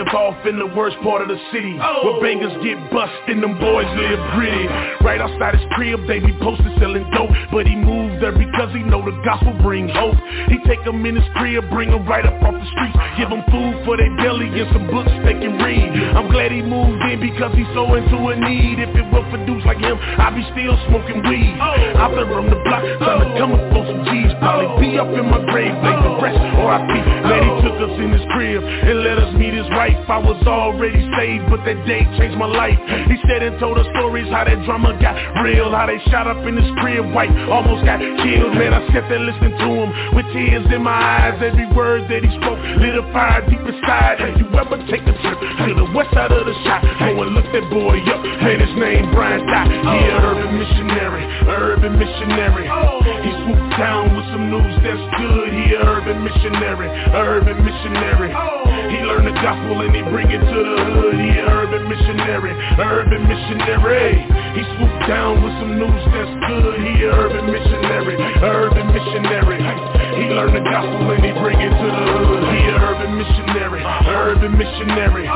live off in the worst part of the city. Where bangers get bust and them boys live gritty. Right outside his crib, they be posted selling dope. But he moved there because he know the gospel bring hope. He take them in his crib, bring them right up off the streets. Give them food for their belly and some books they can read. I'm glad he moved in because he's so into a need. If it were for dudes like him, I'd be still smoking weed. Out there on the block, trying to come up for some G's. Probably be up in my grave, lay the rest, or I be Glad he took us in his crib and let us meet his wife I was already saved, but that day changed my life. He said and told us stories how that drama got real How they shot up in his crib, white, almost got killed. Man, I sat there listening to him with tears in my eyes. Every word that he spoke lit a fire deep inside. Have you ever take a trip to the west side of the shot? Go and look that boy up, man, his name Brian Dot He a oh. urban missionary, urban missionary. Oh. He swooped down with some news that's good. He a urban missionary, urban missionary oh. He learned the gospel and he bring it to the hood. He a urban missionary, urban missionary. He swooped down with some news that's good. He a urban missionary, urban missionary He learned the gospel and he bring it to the hood. He a urban missionary, urban missionary.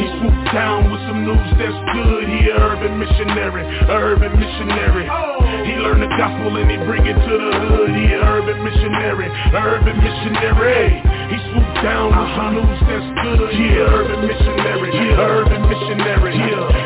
He swooped down with some news that's good. He a urban missionary, urban missionary. He learned the gospel and he bring it to the hood. He a urban missionary, urban missionary. He swooped down with some news that's good. He a urban missionary, urban missionary.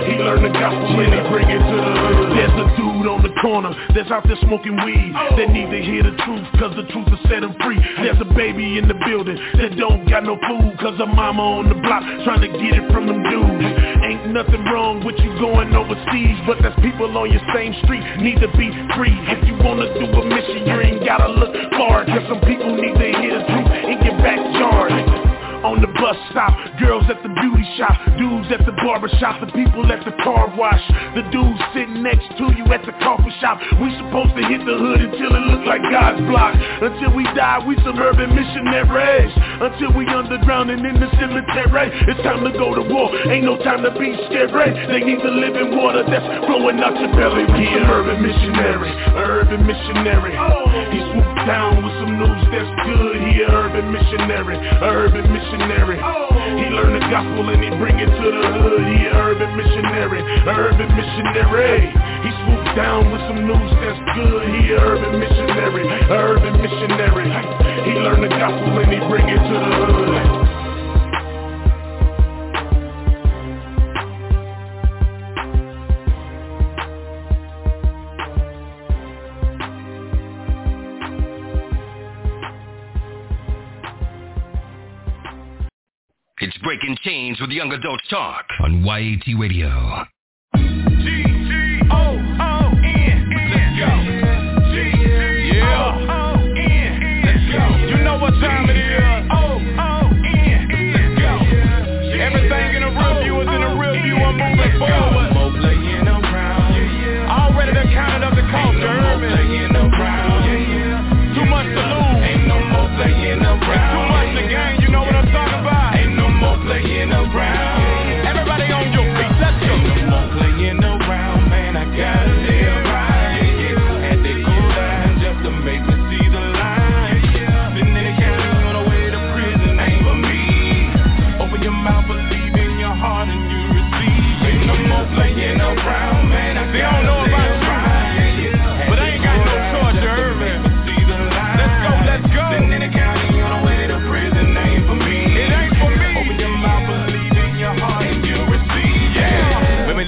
He learned the gospel and he bring it to the hood. There's a dude on the corner that's out there smoking weed. They need to hear the truth cause the truth will set him free. There's a baby in the building that don't got no food Cause her mama on the block trying to get it from them dudes. Ain't nothing wrong with you going overseas But there's people on your same street need to be free. If you wanna do a mission you ain't gotta look far Cause some people need to hear the truth in your backyard on the bus stop, girls at the beauty shop, dudes at the barber shop, the people at the car wash, the dudes sitting next to you at the coffee shop. We supposed to hit the hood until it look like God's block. Until we die, we suburban missionaries. Until we underground and in the cemetery. It's time to go to war. Ain't no time to be scary. They need the living water that's flowing out your belly. We an urban missionary, urban missionary. He swooped down with some news that's good. He a urban missionary, urban missionary. He learned the gospel and he bring it to the hood. He a urban missionary, urban missionary. He swooped down with some news that's good. He a urban missionary, urban missionary. He learned the gospel and he bring it to the hood. It's Breaking Chains with Young Adults Talk on YAT Radio.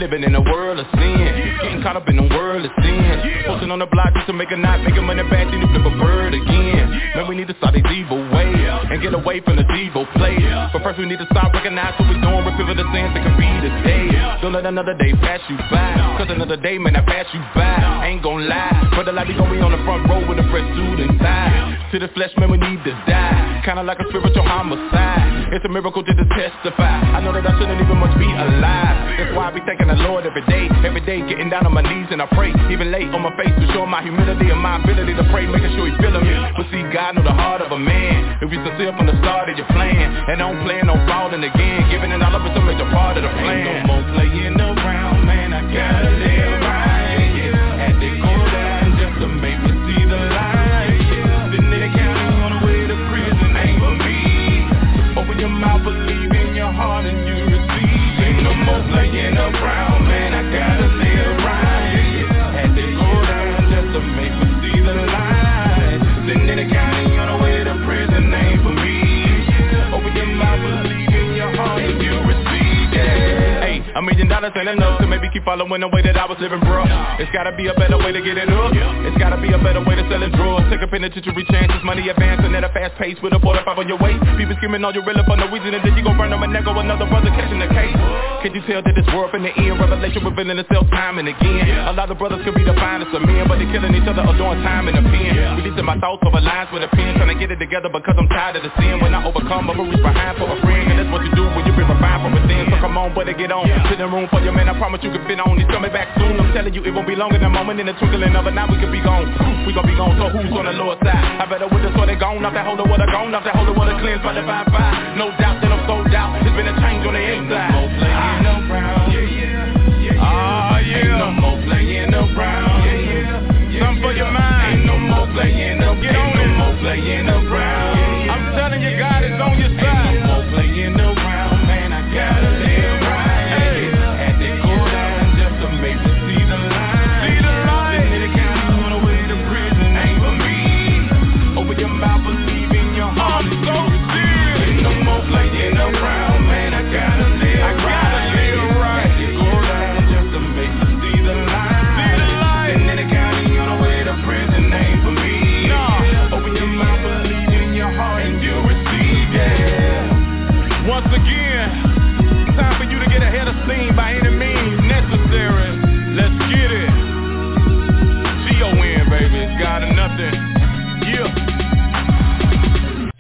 living in a world of sin. Yeah. Getting caught up in a world of sin. Yeah. Posting on the block just to make a night, making money back, then you flip a bird again. Man, we need to start these evil ways and get away from the evil play. But first we need to start recognizing what we're doing, repent the sins that can be today. Don't let another day pass you by, cause another day may not pass you by. I ain't gon' lie, but the light be gon' be on the front row with a fresh suit and tie. To the flesh, man, we need to die. Kinda like a spiritual homicide. It's a miracle to testify. I know that I shouldn't even much be alive. That's why I be thanking the Lord every day. Every day getting down on my knees and I pray. Even late on my face to show my humility and my ability to pray. Making sure he's feeling me. But see, God know the heart of a man. If you sincere from the start of your plan. And don't plan on falling again. Giving it all up is a major part of the plan. Ain't no more playing around, man. I gotta live right. Dollars ain't enough to maybe keep following the way that I was living, bro. It's gotta be a better way to get it up. It's gotta be a better way to sell it drugs. Take a penitentiary chances, money advancing at a fast pace with a 45 on your waist. People screaming all you really for no reason, and then you gon' run them a neck or another brother catching the case. Can you tell that this world in the end, revelation revealing itself time and again? A lot of brothers could be the finest of men, but they killing each other or doing time in the pen. Releasing my thoughts over lines with a pen, trying to get it together because I'm tired of the sin. When I overcome, I'ma reach behind for a friend, and that's what you do when you been refined from within. So come on, buddy, get on. Sit in room for your man, I promise you can fit on. He's coming back soon. I'm telling you, it won't be long in a moment, in the twinkling of an eye, we could be gone. We gon' be gone, so who's on the lower side? I better with us, so they gone. Off that holder, what I gone. Off that holder, what I cleansed by the fine fire. No doubt that I'm sold out. It's been a change on the inside. No Playing around, yeah, yeah, yeah. Ah, Ain't no more playing around, yeah, yeah. Something for your mind. Ain't no more playing around, Get on ain't no it. more playing around. I'm telling you, God is on your side.